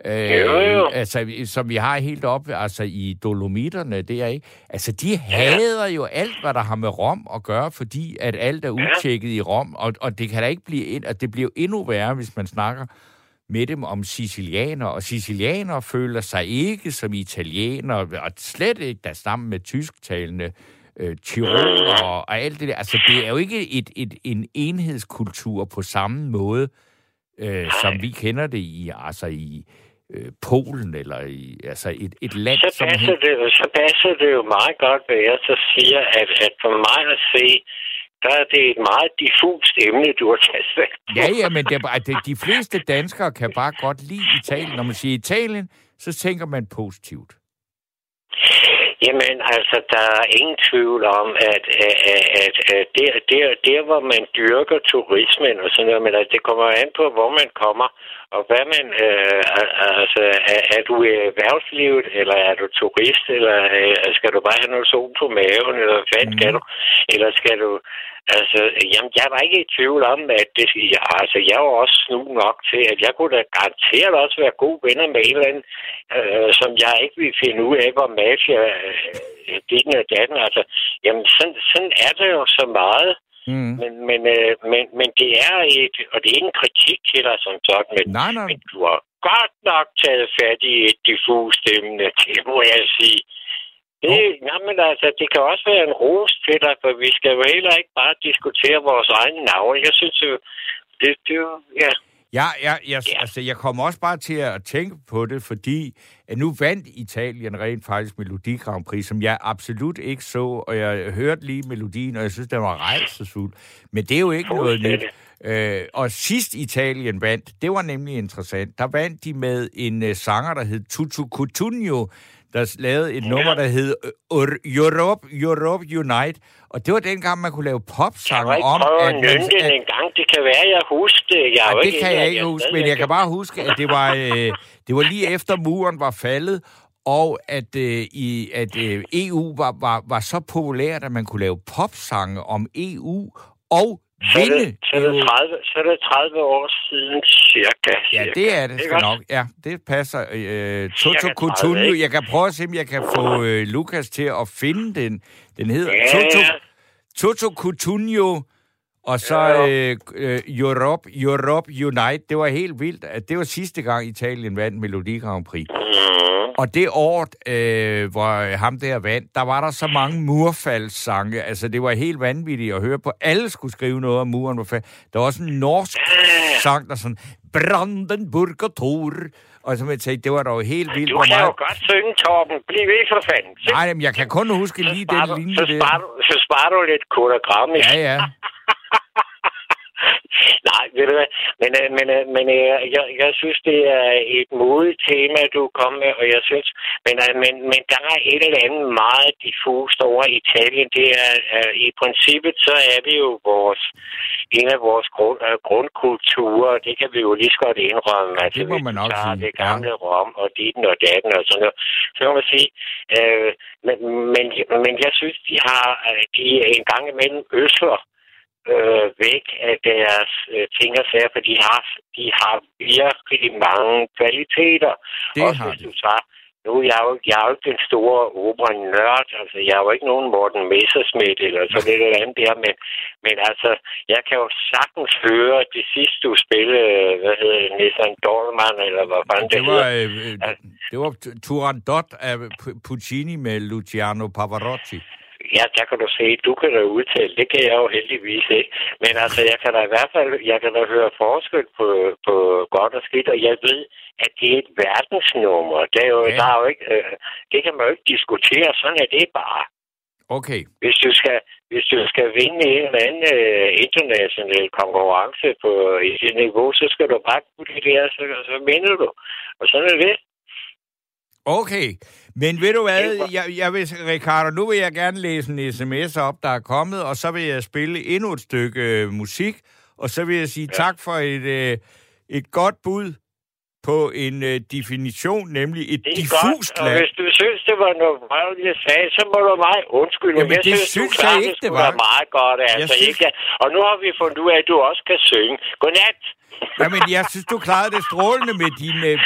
Øh, jo, jo. Altså, som vi har helt op altså i Dolomitterne, det er ikke. Altså, de hader jo alt, hvad der har med Rom at gøre, fordi at alt er udtjekket ja. i Rom, og, og det kan da ikke blive, at det bliver endnu værre, hvis man snakker med dem om sicilianer, og sicilianer føler sig ikke som italienere, og slet ikke der sammen med tysktalende øh, og, og alt det der. Altså, det er jo ikke et, et, en enhedskultur på samme måde, øh, som vi kender det i, altså i øh, Polen, eller i altså et, et land, så passer som... Det, så passer det jo meget godt, hvad jeg så siger, at, at for mig at se, der er det et meget diffust emne, du har taget fat Ja, ja, men det, det, de fleste danskere kan bare godt lide Italien. Når man siger Italien, så tænker man positivt. Jamen, altså, der er ingen tvivl om, at, at, at, at der, der, der, hvor man dyrker turismen og sådan noget, men altså, det kommer an på, hvor man kommer, og hvad man, øh, altså, er, er du i erhvervslivet, eller er du turist, eller øh, skal du bare have noget sol på maven, eller hvad mm. skal du, eller skal du, altså, jamen, jeg var ikke i tvivl om, at det, ja, altså, jeg var også snu nok til, at jeg kunne da garanteret også være gode venner med en eller anden, øh, som jeg ikke ville finde ud af, hvor mafia, øh, det og datten, altså, jamen, sådan, sådan er det jo så meget, Mm. Men, men, øh, men, men det er et, og det er ikke en kritik til dig som sådan, men, nej, nej. men du har godt nok taget fat i et diffus emne, det må jeg sige. Det, oh. jamen, altså, det kan også være en ros til dig, for vi skal jo heller ikke bare diskutere vores egne navne. Jeg synes jo, det, det jo, ja. Ja, ja, jeg, ja. Altså, jeg kommer også bare til at tænke på det, fordi at nu vandt Italien rent faktisk Melodi Grand Prix, som jeg absolut ikke så, og jeg hørte lige melodien, og jeg synes, den var rejsesfuld. Men det er jo ikke noget nyt. Øh, og sidst Italien vandt, det var nemlig interessant. Der vandt de med en uh, sanger, der hed Tutu Cutugno, der lavede et ja. nummer, der hed uh, Europe, Europe Unite. Og det var dengang, man kunne lave popsange om... at, man, at, en gang. Det kan være, jeg husker det. Jeg ja, det kan jeg ikke huske, men jeg kan bare huske, at det var, øh, det var lige efter muren var faldet, og at, øh, i, at øh, EU var, var, var så populært, at man kunne lave popsange om EU og så er, det, så, er det 30, så er det 30 år siden cirka. Ja, det er det, det nok. Ja, det passer. Øh, Toto Coutinho. Jeg kan prøve at se, om jeg kan få øh, Lukas til at finde den. Den hedder ja, Toto. Toto Coutinho, og så ja. øh, øh, Europe, Europe Unite. Det var helt vildt. Det var sidste gang Italien vandt Melodi Grand Prix. Mm. Og det år, øh, hvor ham der vandt, der var der så mange murfaldssange. Altså, det var helt vanvittigt at høre på. Alle skulle skrive noget om muren. Der var også en norsk sang, der sådan, Brandenburger Tor. Og så jeg tænkte, det var dog helt vildt. Du kan meget... jo godt synge, Torben. Bliv ved for fanden. Nej, men jeg kan kun huske lige den linje så sparer, du, så sparer du lidt kodagram. Ja, ja. Nej, ved du hvad? Men, øh, men, øh, men øh, jeg, jeg synes, det er et modigt tema, du kom med, og jeg synes, men, men, men der er et eller andet meget diffust over Italien. Det er, i princippet, så er det jo vores, en af vores grund, grundkulturer, det kan vi jo lige så godt indrømme. Ja, det må man nok sige. det gamle ja. Rom, og ditten og datten og sådan noget. Så kan man sige, øh, men, men, men jeg synes, de har de en gang imellem øsler øh, væk af deres øh, ting og sager, for de har, de har virkelig mange kvaliteter. Det Også har hvis du tager, nu er jeg jo, jeg er jo ikke den store opera-nørd, altså jeg er jo ikke nogen Morten Messersmith eller så det eller andet der, men, men altså, jeg kan jo sagtens høre det sidste, du spillede, hvad hedder det, Nissan Dorman, eller hvad fanden det, det var, øh, øh, det var Turandot af Puccini med Luciano Pavarotti. Ja, der kan du se, du kan da udtale, det kan jeg jo heldigvis ikke. Men altså, jeg kan da i hvert fald, jeg kan da høre forskel på, på godt og skidt, og jeg ved, at det er et verdensnummer. Det, er jo, ja. der er jo ikke, øh, det kan man jo ikke diskutere, sådan er det bare. Okay. Hvis du skal, hvis du skal vinde en eller anden uh, international konkurrence på dit niveau, så skal du bare kunne det der, så, så vinder du. Og sådan er det. Okay, men ved du hvad, jeg, jeg vil, Ricardo, nu vil jeg gerne læse en sms op, der er kommet, og så vil jeg spille endnu et stykke øh, musik, og så vil jeg sige ja. tak for et, øh, et godt bud på en uh, definition, nemlig et diffust land. Og hvis du synes, det var noget meget, jeg sagde, så må du mig undskylde. Jamen, jeg det synes, synes jeg ikke, det var. meget godt, altså. Synes... Ikke? Og nu har vi fundet ud af, at du også kan synge. Godnat! Jamen, jeg synes, du klarede det strålende med din uh,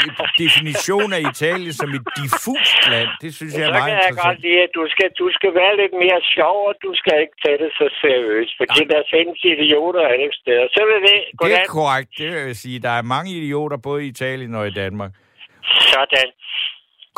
definition af Italien som et diffust land. Det synes jeg er meget interessant. Så kan jeg godt lide, at du skal, du skal være lidt mere sjov, og du skal ikke tage det så seriøst. Fordi ja. der findes idioter alle steder. Så er det. Godnat. Det er korrekt, det vil jeg sige. Der er mange idioter både i Italien og i Danmark. Sådan.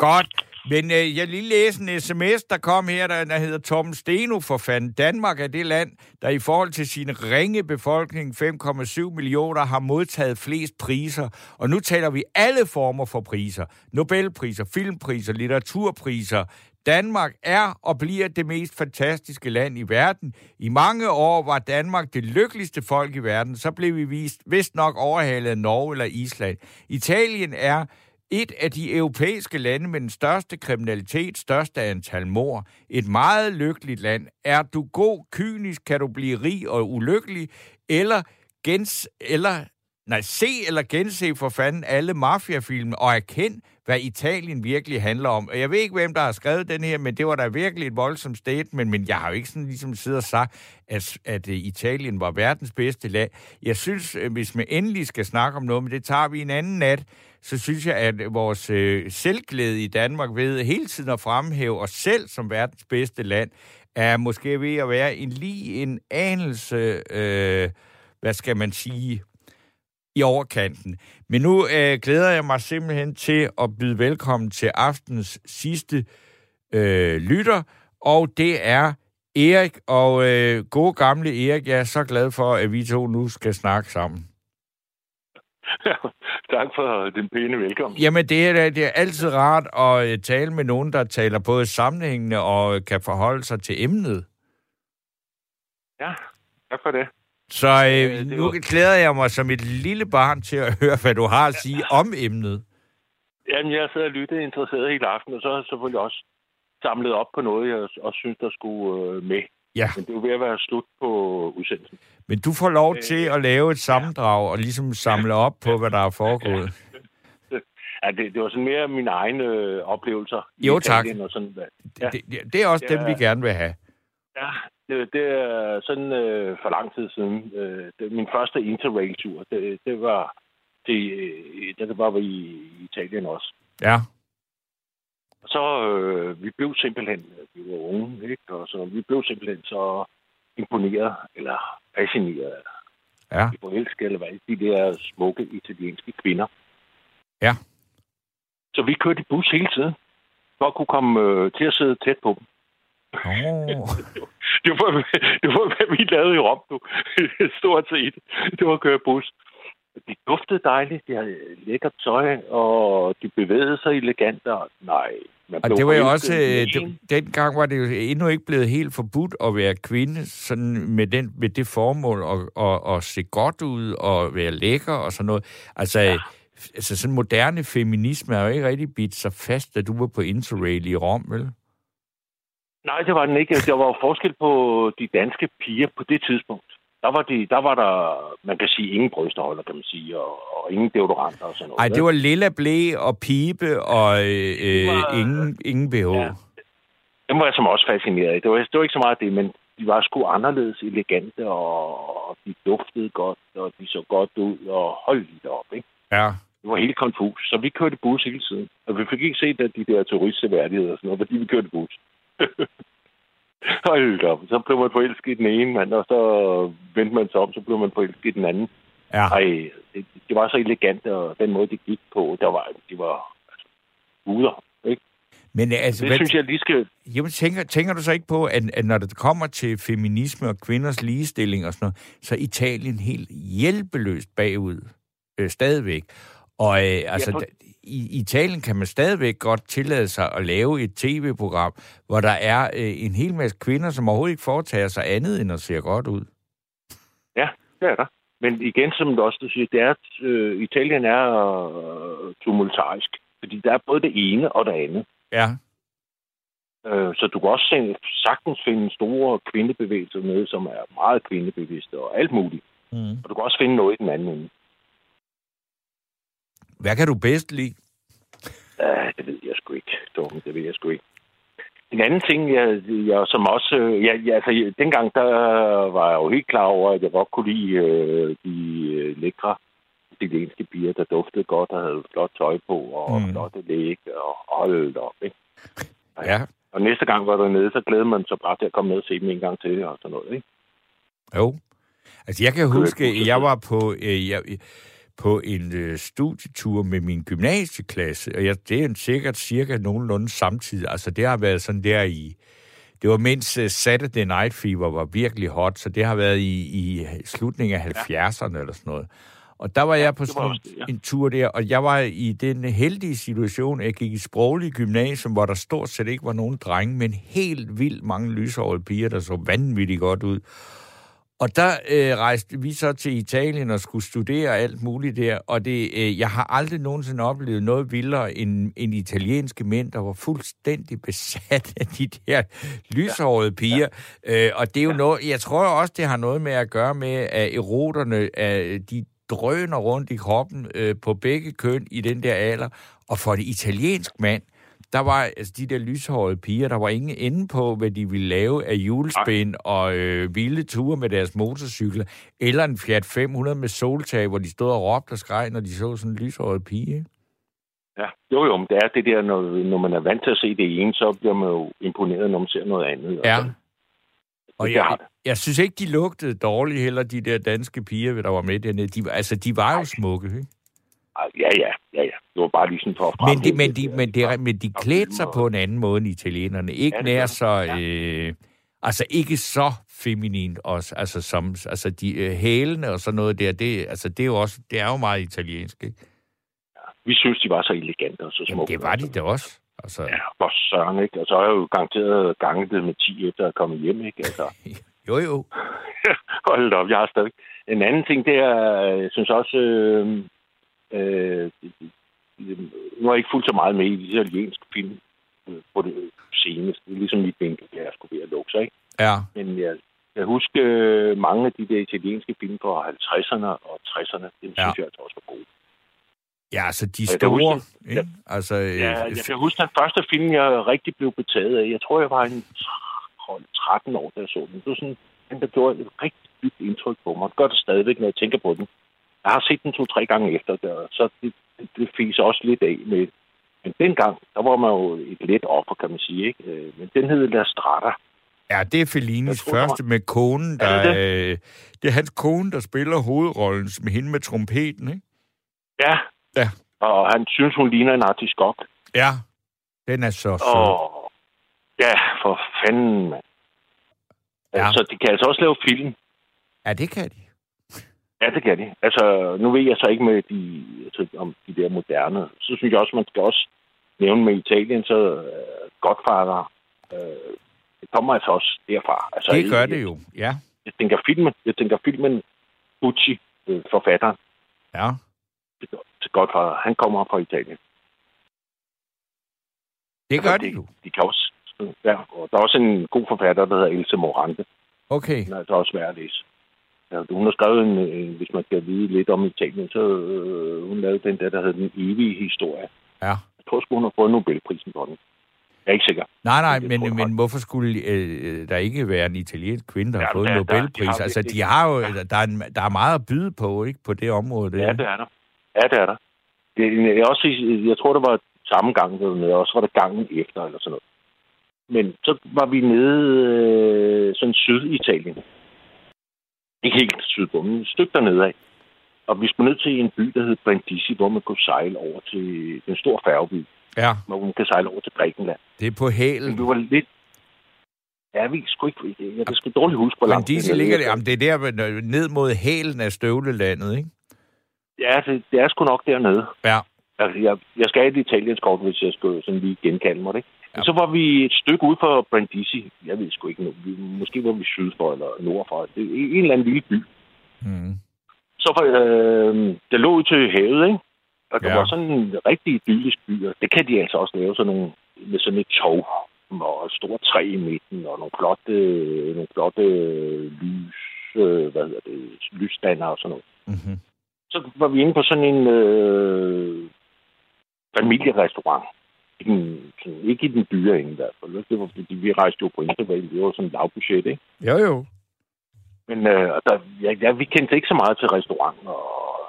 Godt. Men øh, jeg lige læse en sms, der kom her, der, der hedder Tom Steno for fanden. Danmark er det land, der i forhold til sin ringe befolkning, 5,7 millioner, har modtaget flest priser. Og nu taler vi alle former for priser. Nobelpriser, filmpriser, litteraturpriser. Danmark er og bliver det mest fantastiske land i verden. I mange år var Danmark det lykkeligste folk i verden. Så blev vi vist, vist nok overhalet af Norge eller Island. Italien er et af de europæiske lande med den største kriminalitet, største antal mord. Et meget lykkeligt land. Er du god, kynisk, kan du blive rig og ulykkelig, eller gens, eller Nej, se eller gense for fanden alle mafiafilm og erkend, hvad Italien virkelig handler om. Og jeg ved ikke, hvem der har skrevet den her, men det var da virkelig et voldsomt statement, men jeg har jo ikke sådan ligesom siddet og sagt, at, at øh, Italien var verdens bedste land. Jeg synes, øh, hvis man endelig skal snakke om noget, men det tager vi en anden nat, så synes jeg, at vores øh, selvglæde i Danmark ved hele tiden at fremhæve os selv som verdens bedste land, er måske ved at være en lige en anelse, øh, hvad skal man sige, i overkanten. Men nu øh, glæder jeg mig simpelthen til at byde velkommen til aftens sidste øh, lytter, og det er Erik, og øh, god gamle Erik, jeg er så glad for, at vi to nu skal snakke sammen. tak for den pæne velkommen. Jamen, det er, det er altid rart at øh, tale med nogen, der taler både sammenhængende og kan forholde sig til emnet. Ja, tak for det. Så øh, nu var... glæder jeg mig som et lille barn til at høre, hvad du har at sige om emnet. Jamen, jeg sidder og lytter interesseret hele aften, og så har jeg selvfølgelig også samlet op på noget, jeg også synes, der skulle øh, med. Ja. Men det er jo ved at være slut på udsendelsen. Men du får lov til at lave et sammendrag og ligesom samle op på, hvad der er foregået. Ja, det, det var sådan mere mine egne øh, oplevelser. Jo, tak. Og sådan, ja. det, det, det er også ja. dem, vi gerne vil have. Ja, det, det er sådan øh, for lang tid siden. Øh, det, min første interrail-tur, det, det var det, øh, det var vi i Italien også. Ja. Så øh, vi blev simpelthen, vi var unge, ikke? Og så vi blev simpelthen så imponeret, eller fascineret. Ja. Vi forelskede, eller hvad, de der smukke italienske kvinder. Ja. Så vi kørte i bus hele tiden, for at kunne komme øh, til at sidde tæt på dem. Oh. det, var, det var, hvad vi lavede i Rom, du. Stort set. Det var at køre bus. De duftede dejligt, de havde lækkert tøj, og de bevægede sig elegant. Og nej, man og det var jo også, øh, det, dengang var det jo endnu ikke blevet helt forbudt at være kvinde, sådan med, den, med det formål at, at, at se godt ud og være lækker og sådan noget. Altså, ja. altså sådan moderne feminisme er jo ikke rigtig bidt så fast, da du var på Interrail i Rom, vel? Nej, det var den ikke. Der var forskel på de danske piger på det tidspunkt. Der var, de, der var der, man kan sige, ingen brysterholder, kan man sige, og, og ingen deodoranter og sådan noget. Nej, det var lilla blæ og pibe og øh, øh var, ingen, ingen BH. Ja. Dem var jeg som også fascineret af. Det var, det var ikke så meget det, men de var sgu anderledes elegante, og, og de duftede godt, og de så godt ud, og hold lidt op, ikke? Ja. Det var helt konfus. Så vi kørte bus hele tiden. Og vi fik ikke set de der turistseværdigheder og sådan noget, fordi vi kørte bus. Hold op. Så blev man forelsket i den ene mand, og så vendte man sig om, så blev man forelsket i den anden. Ja. Ej, det, det, var så elegant, og den måde, det gik på, der var, det var altså, uder, ikke? Men altså, det hvad, synes jeg lige skal... Jamen, tænker, tænker du så ikke på, at, at når det kommer til feminisme og kvinders ligestilling og sådan noget, så er Italien helt hjælpeløst bagud øh, stadigvæk. Og øh, altså, ja, i Italien kan man stadigvæk godt tillade sig at lave et tv-program, hvor der er øh, en hel masse kvinder, som overhovedet ikke foretager sig andet end at se godt ud. Ja, det er der. Men igen, som du også siger, det er, øh, Italien er øh, tumultarisk. Fordi der er både det ene og det andet. Ja. Øh, så du kan også se, sagtens finde store kvindebevægelser med, som er meget kvindebevidste og alt muligt. Mm. Og du kan også finde noget i den anden ende. Hvad kan du bedst lide? Ja, det ved jeg sgu ikke, Torben. Det ved jeg sgu ikke. En anden ting, jeg, jeg som også... Jeg, jeg, altså, dengang der var jeg jo helt klar over, at jeg godt kunne lide øh, de øh, lækre italienske piger, der duftede godt og havde flot tøj på og mm. flotte læg og holdt op. Ikke? Ja. Og næste gang var der nede, så glæder man sig bare til at komme ned og se dem en gang til og sådan noget. Ikke? Jo. Altså, jeg kan huske, jeg var på... Øh, jeg, på en øh, studietur med min gymnasieklasse, og jeg, det er en sikkert cirka nogenlunde samtidig. Altså, det har været sådan der i... Det var mens uh, Saturday Night Fever var virkelig hot, så det har været i, i slutningen af 70'erne ja. eller sådan noget. Og der var jeg på sådan en, ja. en tur der, og jeg var i den heldige situation, at jeg gik i sproglig gymnasium, hvor der stort set ikke var nogen drenge, men helt vildt mange lysårede piger, der så vanvittigt godt ud. Og der øh, rejste vi så til Italien og skulle studere alt muligt der, og det, øh, jeg har aldrig nogensinde oplevet noget vildere end, end italienske mænd, der var fuldstændig besat af de der lyshårede piger. Ja. Øh, og det er jo ja. noget, jeg tror også, det har noget med at gøre med, at eroterne, øh, de drøner rundt i kroppen øh, på begge køn i den der alder, og for det italiensk mand, der var altså de der lyshårede piger, der var ingen ende på, hvad de ville lave af julespind og øh, vilde ture med deres motorcykler, eller en Fiat 500 med soltag, hvor de stod og råbte og skreg, når de så sådan en lyshåret pige. Ja, jo jo, men det er det der, når, når man er vant til at se det ene, så bliver man jo imponeret, når man ser noget andet. Ja. Altså. Og jeg, jeg synes ikke, de lugtede dårligt heller, de der danske piger, der var med dernede. De, altså, de var jo smukke, ikke? Ja, ja, ja, ja. Det var bare lige sådan for at men, det, men, de, men, det, men de klædte sig på en anden måde end italienerne. Ikke ja, nær så... Ja. Øh, altså ikke så feminint også. Altså, som, altså de øh, hælene og sådan noget der, det, altså, det, er jo også, det er jo meget italiensk, ikke? Ja, vi synes, de var så elegante og så smukke. Jamen, det var de da også. Altså... Ja, for søren, ikke? Og så har jeg jo garanteret ganget det med 10 efter at komme hjem, ikke? Altså... jo, jo. Hold op, jeg har stadig... En anden ting, det er, jeg synes også, øh, Øh, nu har jeg ikke fulgt så meget med i de italienske film øh, på det seneste. Det er ligesom mit vinkel, jeg skulle ved at lukke sig, ikke? Ja. Men jeg, jeg husker øh, mange af de der italienske film fra 50'erne og 60'erne. Dem ja. synes jeg altså også var gode. Ja, altså de store, huske, ikke? Ja, altså, øh, ja, jeg kan huske den første film, jeg rigtig blev betaget af. Jeg tror, jeg var en 13 år, da jeg så den. Det var sådan, den, der gjorde et rigtig dybt indtryk på mig. Det gør det stadigvæk, når jeg tænker på den. Jeg har set den to-tre gange efter, der, så det, det, det fiser også lidt af med. Men dengang, der var man jo et let offer, kan man sige. Ikke? Øh, men den hed La Strada. Ja, det er Fellinis tror, første med konen, der... Er det, det? Øh, det er hans kone, der spiller hovedrollen med hende med trompeten, ikke? Ja. Ja. Og han synes, hun ligner en artiskok. Ja, den er så sød. Og... Ja, for fanden, mand. Ja. Så de kan altså også lave film. Ja, det kan de. Ja, det kan de. Altså, nu ved jeg så ikke med de, altså, om de der moderne. Så synes jeg også, man skal også nævne med Italien, så uh, Godfather, uh, det kommer altså også derfra. Altså, det gør jeg, det jo, ja. Jeg tænker filmen, jeg tænker filmen Bucci, øh, forfatteren. Ja. Til Godfather, han kommer fra Italien. Det gør altså, de jo. De kan også, ja, og der er også en god forfatter, der hedder Else Morante. Okay. Den er altså også værd at læse. Ja, hun har skrevet en, en, hvis man skal vide lidt om Italien, så øh, hun lavede den der, der hedder Den evige historie. Ja. Jeg tror sgu, hun har fået Nobelprisen for den. Jeg er ikke sikker. Nej, nej, men, men, men hvorfor skulle øh, der ikke være en italiensk kvinde, der ja, har fået en Nobelpris? Der, de altså, de har jo, der, er en, der er meget at byde på, ikke, på det område. Ja, det er der. Ja, det er der. Det, jeg, også, jeg tror, det var samme gang, der var nede, og så var det gangen efter, eller sådan noget. Men så var vi nede øh, sådan syd-Italien. Ikke helt sydpå, men et stykke dernede af. Og vi skulle ned til en by, der hed Brindisi, hvor man kunne sejle over til den store færgeby. Ja. Hvor man kan sejle over til Grækenland. Det er på hælen. Vi var lidt... Ja, vi sgu ikke... Jeg kan sgu dårligt huske, hvor langt Brindisi ligger det. Jamen, det er der ned mod hælen af støvlelandet, ikke? Ja, det, det er sgu nok dernede. Ja. Altså, jeg, jeg skal have et italiensk kort, hvis jeg skulle sådan lige genkalde mig det. Ja. Så var vi et stykke ude for Brindisi. Jeg ved sgu ikke nu. Vi, måske var vi syd for eller nord for. Det er en eller anden lille by. Mm. Så var, øh, det lå ud til havet, ikke? Og det Ja. var sådan en rigtig idyllisk by. Og det kan de altså også lave sådan nogle, med sådan et tog og et stort træ i midten og nogle flotte, nogle flotte lys, øh, hvad hedder det, lysstander og sådan noget. Mm-hmm. Så var vi inde på sådan en øh, familierestaurant. Ikke, en, sådan, ikke i den dyre ende i hvert fald. Det var fordi, vi rejste jo på interval. Det var sådan en lavbudget, ikke? Jo, jo. Men øh, der, ja, ja, vi kendte ikke så meget til restaurant og,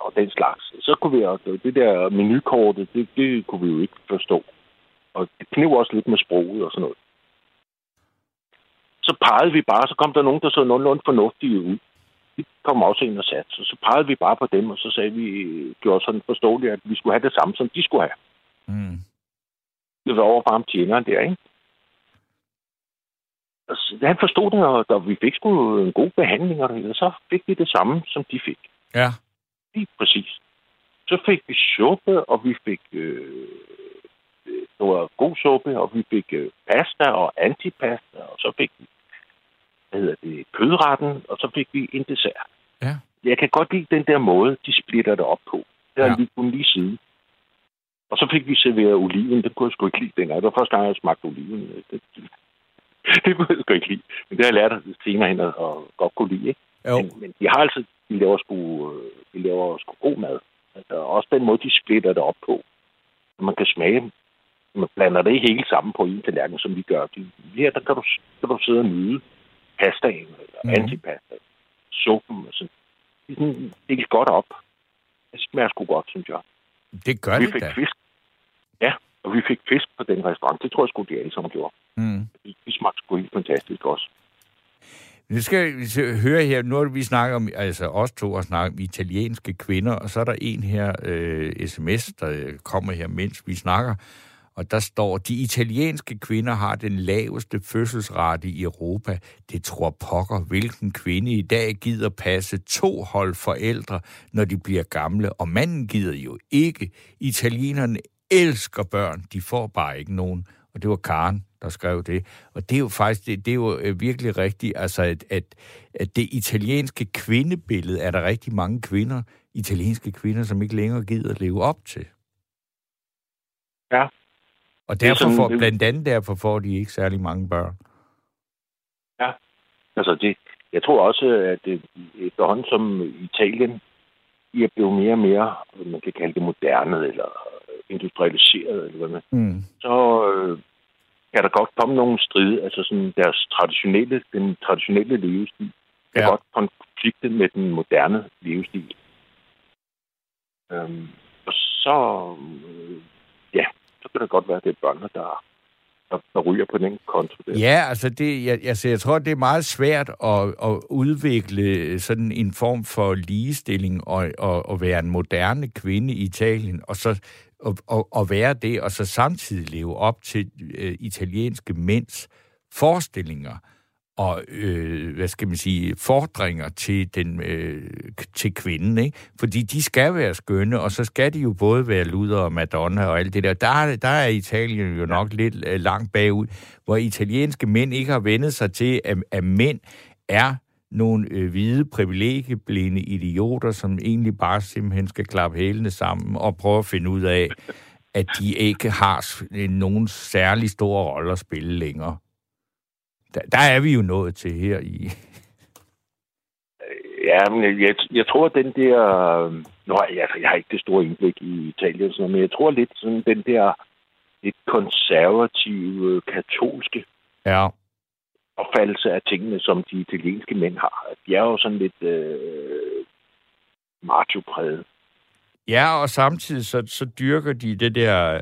og den slags. Så kunne vi også, det der menukortet, det, det kunne vi jo ikke forstå. Og det knev også lidt med sproget og sådan noget. Så pegede vi bare, så kom der nogen, der så nogenlunde fornuftige ud. De kom også ind og satte sig. Så pegede vi bare på dem, og så sagde vi, gjorde sådan forståeligt, at vi skulle have det samme, som de skulle have. Mm. Det var over for ham tjeneren der, ikke? Så, han forstod det, og da vi fik sgu en god behandling, og så fik vi det samme, som de fik. Ja. Lige præcis. Så fik vi suppe, og vi fik øh, øh, noget god suppe, og vi fik øh, pasta og antipasta, og så fik vi hvad hedder det, kødretten, og så fik vi en dessert. Ja. Jeg kan godt lide den der måde, de splitter det op på. Det har Ja. lige kun lige siden. Og så fik vi serveret oliven. Det kunne jeg sgu ikke lide dengang. Det var første gang, jeg smagte oliven. Det, det, kunne jeg sgu ikke lide. Men det har jeg lært senere hen at, godt kunne lide. Ikke? Jo. Men, men de har altså, de laver sgu, øh, de laver sgu god mad. Altså, også den måde, de splitter det op på. Man kan smage, man blander det ikke helt sammen på en tallerken, som vi gør. De, her, der kan du, kan du sidde og nyde pastaen, eller mm. antipasta, suppen, og sådan. Det er sådan delt godt op. Det smager sgu godt, synes jeg. Det gør vi det fik da. fisk. Ja, og vi fik fisk på den restaurant. Det tror jeg sgu, de alle sammen gjorde. Mm. Det, smagte sgu helt fantastisk også. Nu skal vi høre her, nu har vi snakket om, altså os to har snakket om italienske kvinder, og så er der en her øh, sms, der øh, kommer her, mens vi snakker, og der står, de italienske kvinder har den laveste fødselsrate i Europa. Det tror pokker, hvilken kvinde i dag gider passe to hold forældre, når de bliver gamle, og manden gider jo ikke. Italienerne elsker børn, de får bare ikke nogen. Og det var Karen, der skrev det. Og det er jo faktisk, det, det er jo øh, virkelig rigtigt, altså at, at, at det italienske kvindebillede er der rigtig mange kvinder, italienske kvinder, som ikke længere gider at leve op til. Ja. Og er derfor sådan- får, blandt andet derfor får de ikke særlig mange børn. Altså, det, jeg tror også, at det, efterhånden som Italien I er blevet mere og mere, man kan kalde det moderne, eller industrialiseret, eller hvad man Mm. så øh, kan der godt komme nogle strid, altså sådan deres traditionelle, den traditionelle levestil, kan Ja. godt konflikte med den moderne levestil. Øhm, og så, øh, ja, så kan det godt være, at det er børnene, der, der, der ryger på den konto der. Ja, altså det, jeg, altså jeg tror, det er meget svært at, at udvikle sådan en form for ligestilling og, og, og være en moderne kvinde i Italien, og så og, og, og være det, og så samtidig leve op til øh, italienske mænds forestillinger og, øh, hvad skal man sige, fordringer til, den, øh, til kvinden, ikke? Fordi de skal være skønne, og så skal de jo både være Luther og Madonna og alt det der. Der, er- der er Italien jo nok lidt øh, langt bagud, hvor italienske mænd ikke har vendet sig til, at, at mænd er nogle øh, hvide, privilegieblinde idioter, som egentlig bare simpelthen skal klappe hælene sammen og prøve at finde ud af, at de ikke har øh, nogen særlig store roller at spille længere. Der, der er vi jo nået til her i... Ja, men jeg, jeg tror, at den der... Nå, jeg, jeg har ikke det store indblik i Italien, sådan men jeg tror lidt sådan den der lidt konservative, katolske Ja, opfattelse af tingene, som de italienske mænd har. De er jo sådan lidt øh, macho-præget. ja og samtidig så, så dyrker de det der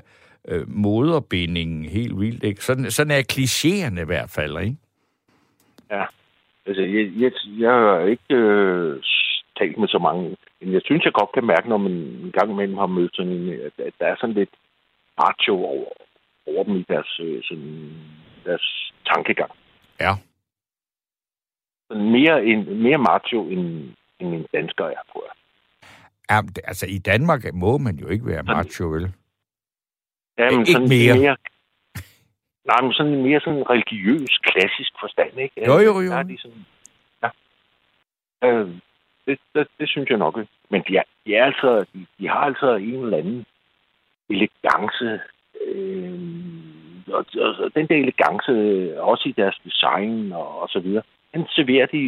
øh, moderbinding helt vildt. Ikke? Sådan, sådan er klichéerne i hvert fald, ikke? Altså, jeg, jeg, jeg har ikke øh, talt med så mange, men jeg synes, jeg godt kan mærke, når man en gang imellem har mødt sådan en, at, at der er sådan lidt macho over, over dem i deres, øh, sådan, deres tankegang. Ja. Sådan Mere, en, mere macho, end, end en dansker er, tror jeg. Ja, altså, i Danmark må man jo ikke være macho, vel? Ja, men Ikke sådan mere. mere nej, men sådan mere sådan religiøs, klassisk forstand, ikke? Jo, jo, jo. Der er de sådan, ja. Øh, det, det, det, synes jeg nok. Men de, er, de, er altså, de, de har altså en eller anden elegance. Øh, og, og den der elegance, også i deres design og, og så videre, den serverer de,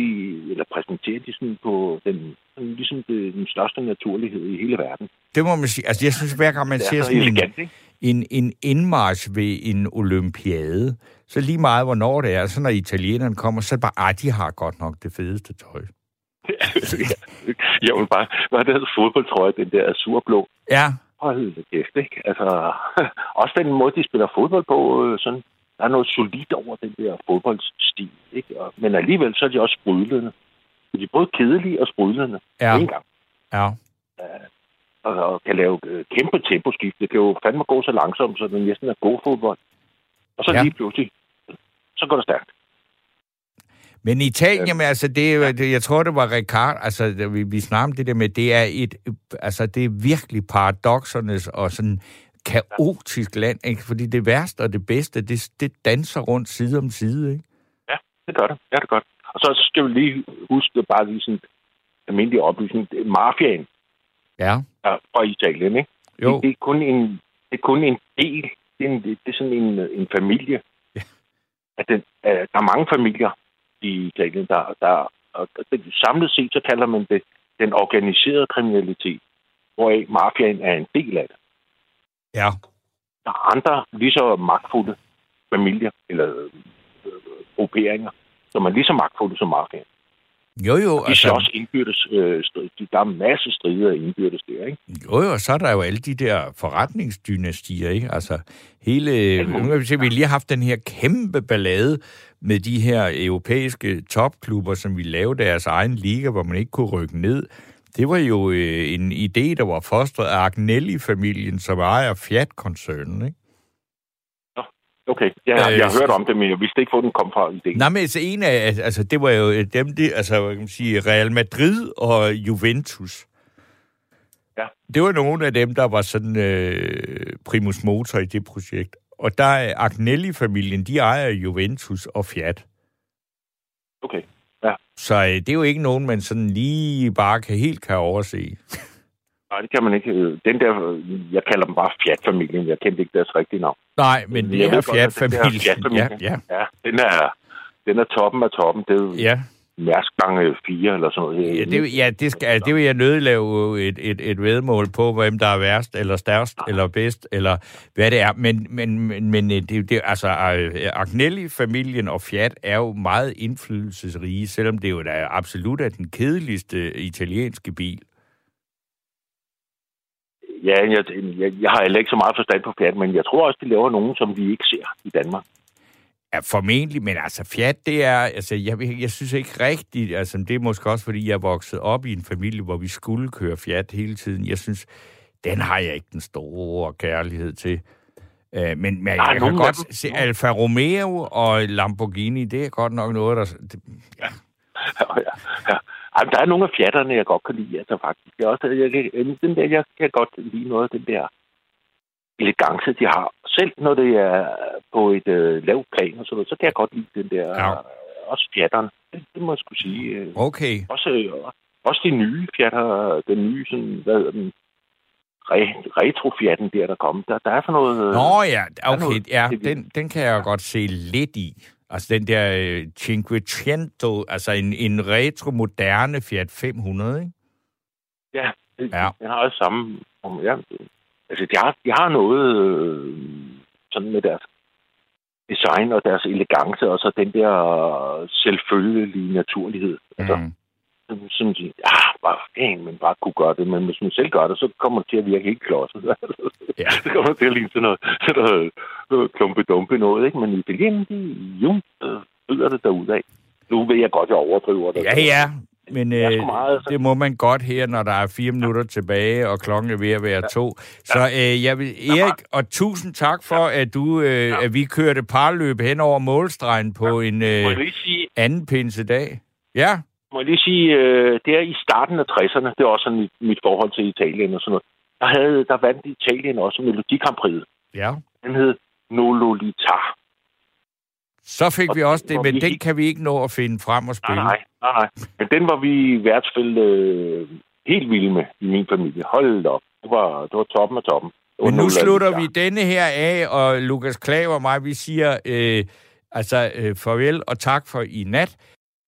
eller præsenterer de sådan på den, sådan ligesom det, den største naturlighed i hele verden. Det må man sige. Altså, jeg synes, hver gang man ser er så sådan en, elegant, ikke? en, en indmarsch ved en olympiade, så lige meget, hvornår det er, så når italienerne kommer, så er det bare, ej, de har godt nok det fedeste tøj. jeg vil bare, hvad det hedder fodboldtrøje, den der surblå. Ja, Hold kæft, ikke? Altså, også den måde, de spiller fodbold på, øh, sådan, der er noget solidt over den der fodboldstil, ikke? Og, men alligevel så er de også sprudlende. De er både kedelige og sprudlende Ja. en gang. ja. Og, og kan lave øh, kæmpe temposkift. Det kan jo fandme gå så langsomt, så det næsten er god fodbold. Og så Ja. ja. lige pludselig, så går det stærkt. Men Italien, jamen, altså, det, det, jeg tror, det var Ricard, altså, vi, vi snakker om det der med, det er et, altså, det er virkelig paradoxernes og sådan kaotisk land, ikke? Fordi det værste og det bedste, det, det danser rundt side om side, ikke? Ja, det gør det. Ja, det gør det. Og så skal vi lige huske bare lige sådan almindelig oplysning. Mafiaen Ja, er fra Italien, ikke? jo. Det, det, er kun en, det er kun en del. Det er, en, det er sådan en, en familie. Ja. At den, uh, der er mange familier i Italien, der, der og det, samlet set, så kalder man det den organiserede kriminalitet, hvoraf mafiaen er en del af det. Ja, Der er andre lige så magtfulde familier eller øh, grupperinger, som er lige så magtfulde som mafiaen. Jo, jo. De altså, også indbyrdes, øh, strid. Der er masser af strider indbyrdes der, ikke? Jo, jo, og så er der jo alle de der forretningsdynastier, ikke? Altså, hele... Nu kan vi se, vi har lige haft den her kæmpe ballade med de her europæiske topklubber, som vi lavede deres egen liga, hvor man ikke kunne rykke ned. Det var jo øh, en idé, der var fostret af Agnelli-familien, som ejer Fiat-koncernen, ikke? Okay, jeg, Øh, øh, jeg har hørt om det, men jeg vidste ikke, hvor den kom fra. ideen. Nej, men altså, en af, altså, det var jo dem, det, altså, hvad kan man sige, Real Madrid og Juventus. Ja. Det var nogle af dem, der var sådan øh, primus motor i det projekt. Og der er Agnelli-familien, de ejer Juventus og Fiat. Okay. Så øh, det er jo ikke nogen, man sådan lige bare kan helt kan overse. Nej, det kan man ikke. Øh, Den der, jeg kalder dem bare Fiat-familien. Jeg kendte ikke deres rigtige navn. Nej, men det Jeg er Fiat-familien. Ja, Fiat-familie- ja, Ja, den er, den er toppen af toppen. Det er ja. Mærsk gange fire eller sådan noget. Ja, det, ja, det, skal, altså, det vil jeg nødt lave et, et, et vedmål på, hvem der er værst, eller størst, eller bedst, eller hvad det er. Men, men, men, men øh, det, det, altså, øh, Agnelli-familien og Fiat er jo meget indflydelsesrige, selvom det jo da absolut er den kedeligste italienske bil. Ja, jeg, jeg, jeg har heller ikke så meget forstand på Fiat, men jeg tror også, de laver nogen, som vi ikke ser i Danmark. Ja, formentlig, men altså Fiat, det er, altså jeg, jeg synes ikke rigtigt, altså det er måske også, fordi jeg er vokset op i en familie, hvor vi skulle køre Fiat hele tiden. Jeg synes, den har jeg ikke den store kærlighed til. Øh, men men jeg kan godt dem. se Alfa Romeo og Lamborghini, det er godt nok noget, der... Det, ja, ja. Ej, men der er nogle af fjatterne, jeg godt kan lide, altså faktisk. Jeg, også, jeg, kan- den der, jeg kan godt lide noget af den der elegance, de har. Selv når det er på et øh, lavt plan og sådan noget, så kan jeg godt lide den der, Ja. ja. også fjatterne. Det, det må jeg skulle sige. Øh, okay, Også, øh, også de nye fjatter, den nye, sådan, hvad hedder den, re, retro-fjatten der, der kom. Der, der er sådan noget... øh, Nå ja, okay, noget- ja, den, den kan jeg godt se lidt i. Altså den der øh, Cinquecento, altså en, en retro-moderne Fiat 500, ikke? Ja, Ja. den har også samme... Ja, altså, de har, de har noget øh, sådan med deres design og deres elegance, og så den der selvfølgelige naturlighed. Altså, Mm. Sådan, sådan, ja, bare fan, men bare kunne gøre det. Men hvis man selv gør det, så kommer det til at virke helt klodset. Ja. så kommer det til at ligne sådan noget, sådan noget, noget klumpe-dumpe noget, ikke? Men i Italien, de, jo, byder det derud af. Nu ved jeg godt, jeg overdriver det. Ja, ja, men Det øh, meget, altså. det må man godt her, når der er fire minutter tilbage, og klokken er ved at være to. Så øh, jeg vil, Erik, og tusind tak for, at du, øh, at vi kørte parløb hen over målstregen på en Må jeg øh, sige, anden pinsedag. Ja, må jeg lige sige, øh, det er i starten af 60'erne, det er også sådan mit, mit forhold til Italien og sådan noget. Der, havde, der vandt Italien også Melodi Grand Prix. Ja. Den hed Nololita. Så fik Og vi også det, men vi den kan vi ikke nå at finde frem og spille. nej, nej, nej. Men den var vi i værtsfælde øh, helt vilde med i min familie. Hold op. Det var, det var toppen af toppen. Men nu slutter vi denne her af, og Lukas Klav og mig, vi siger øh, altså øh, farvel og tak for i nat.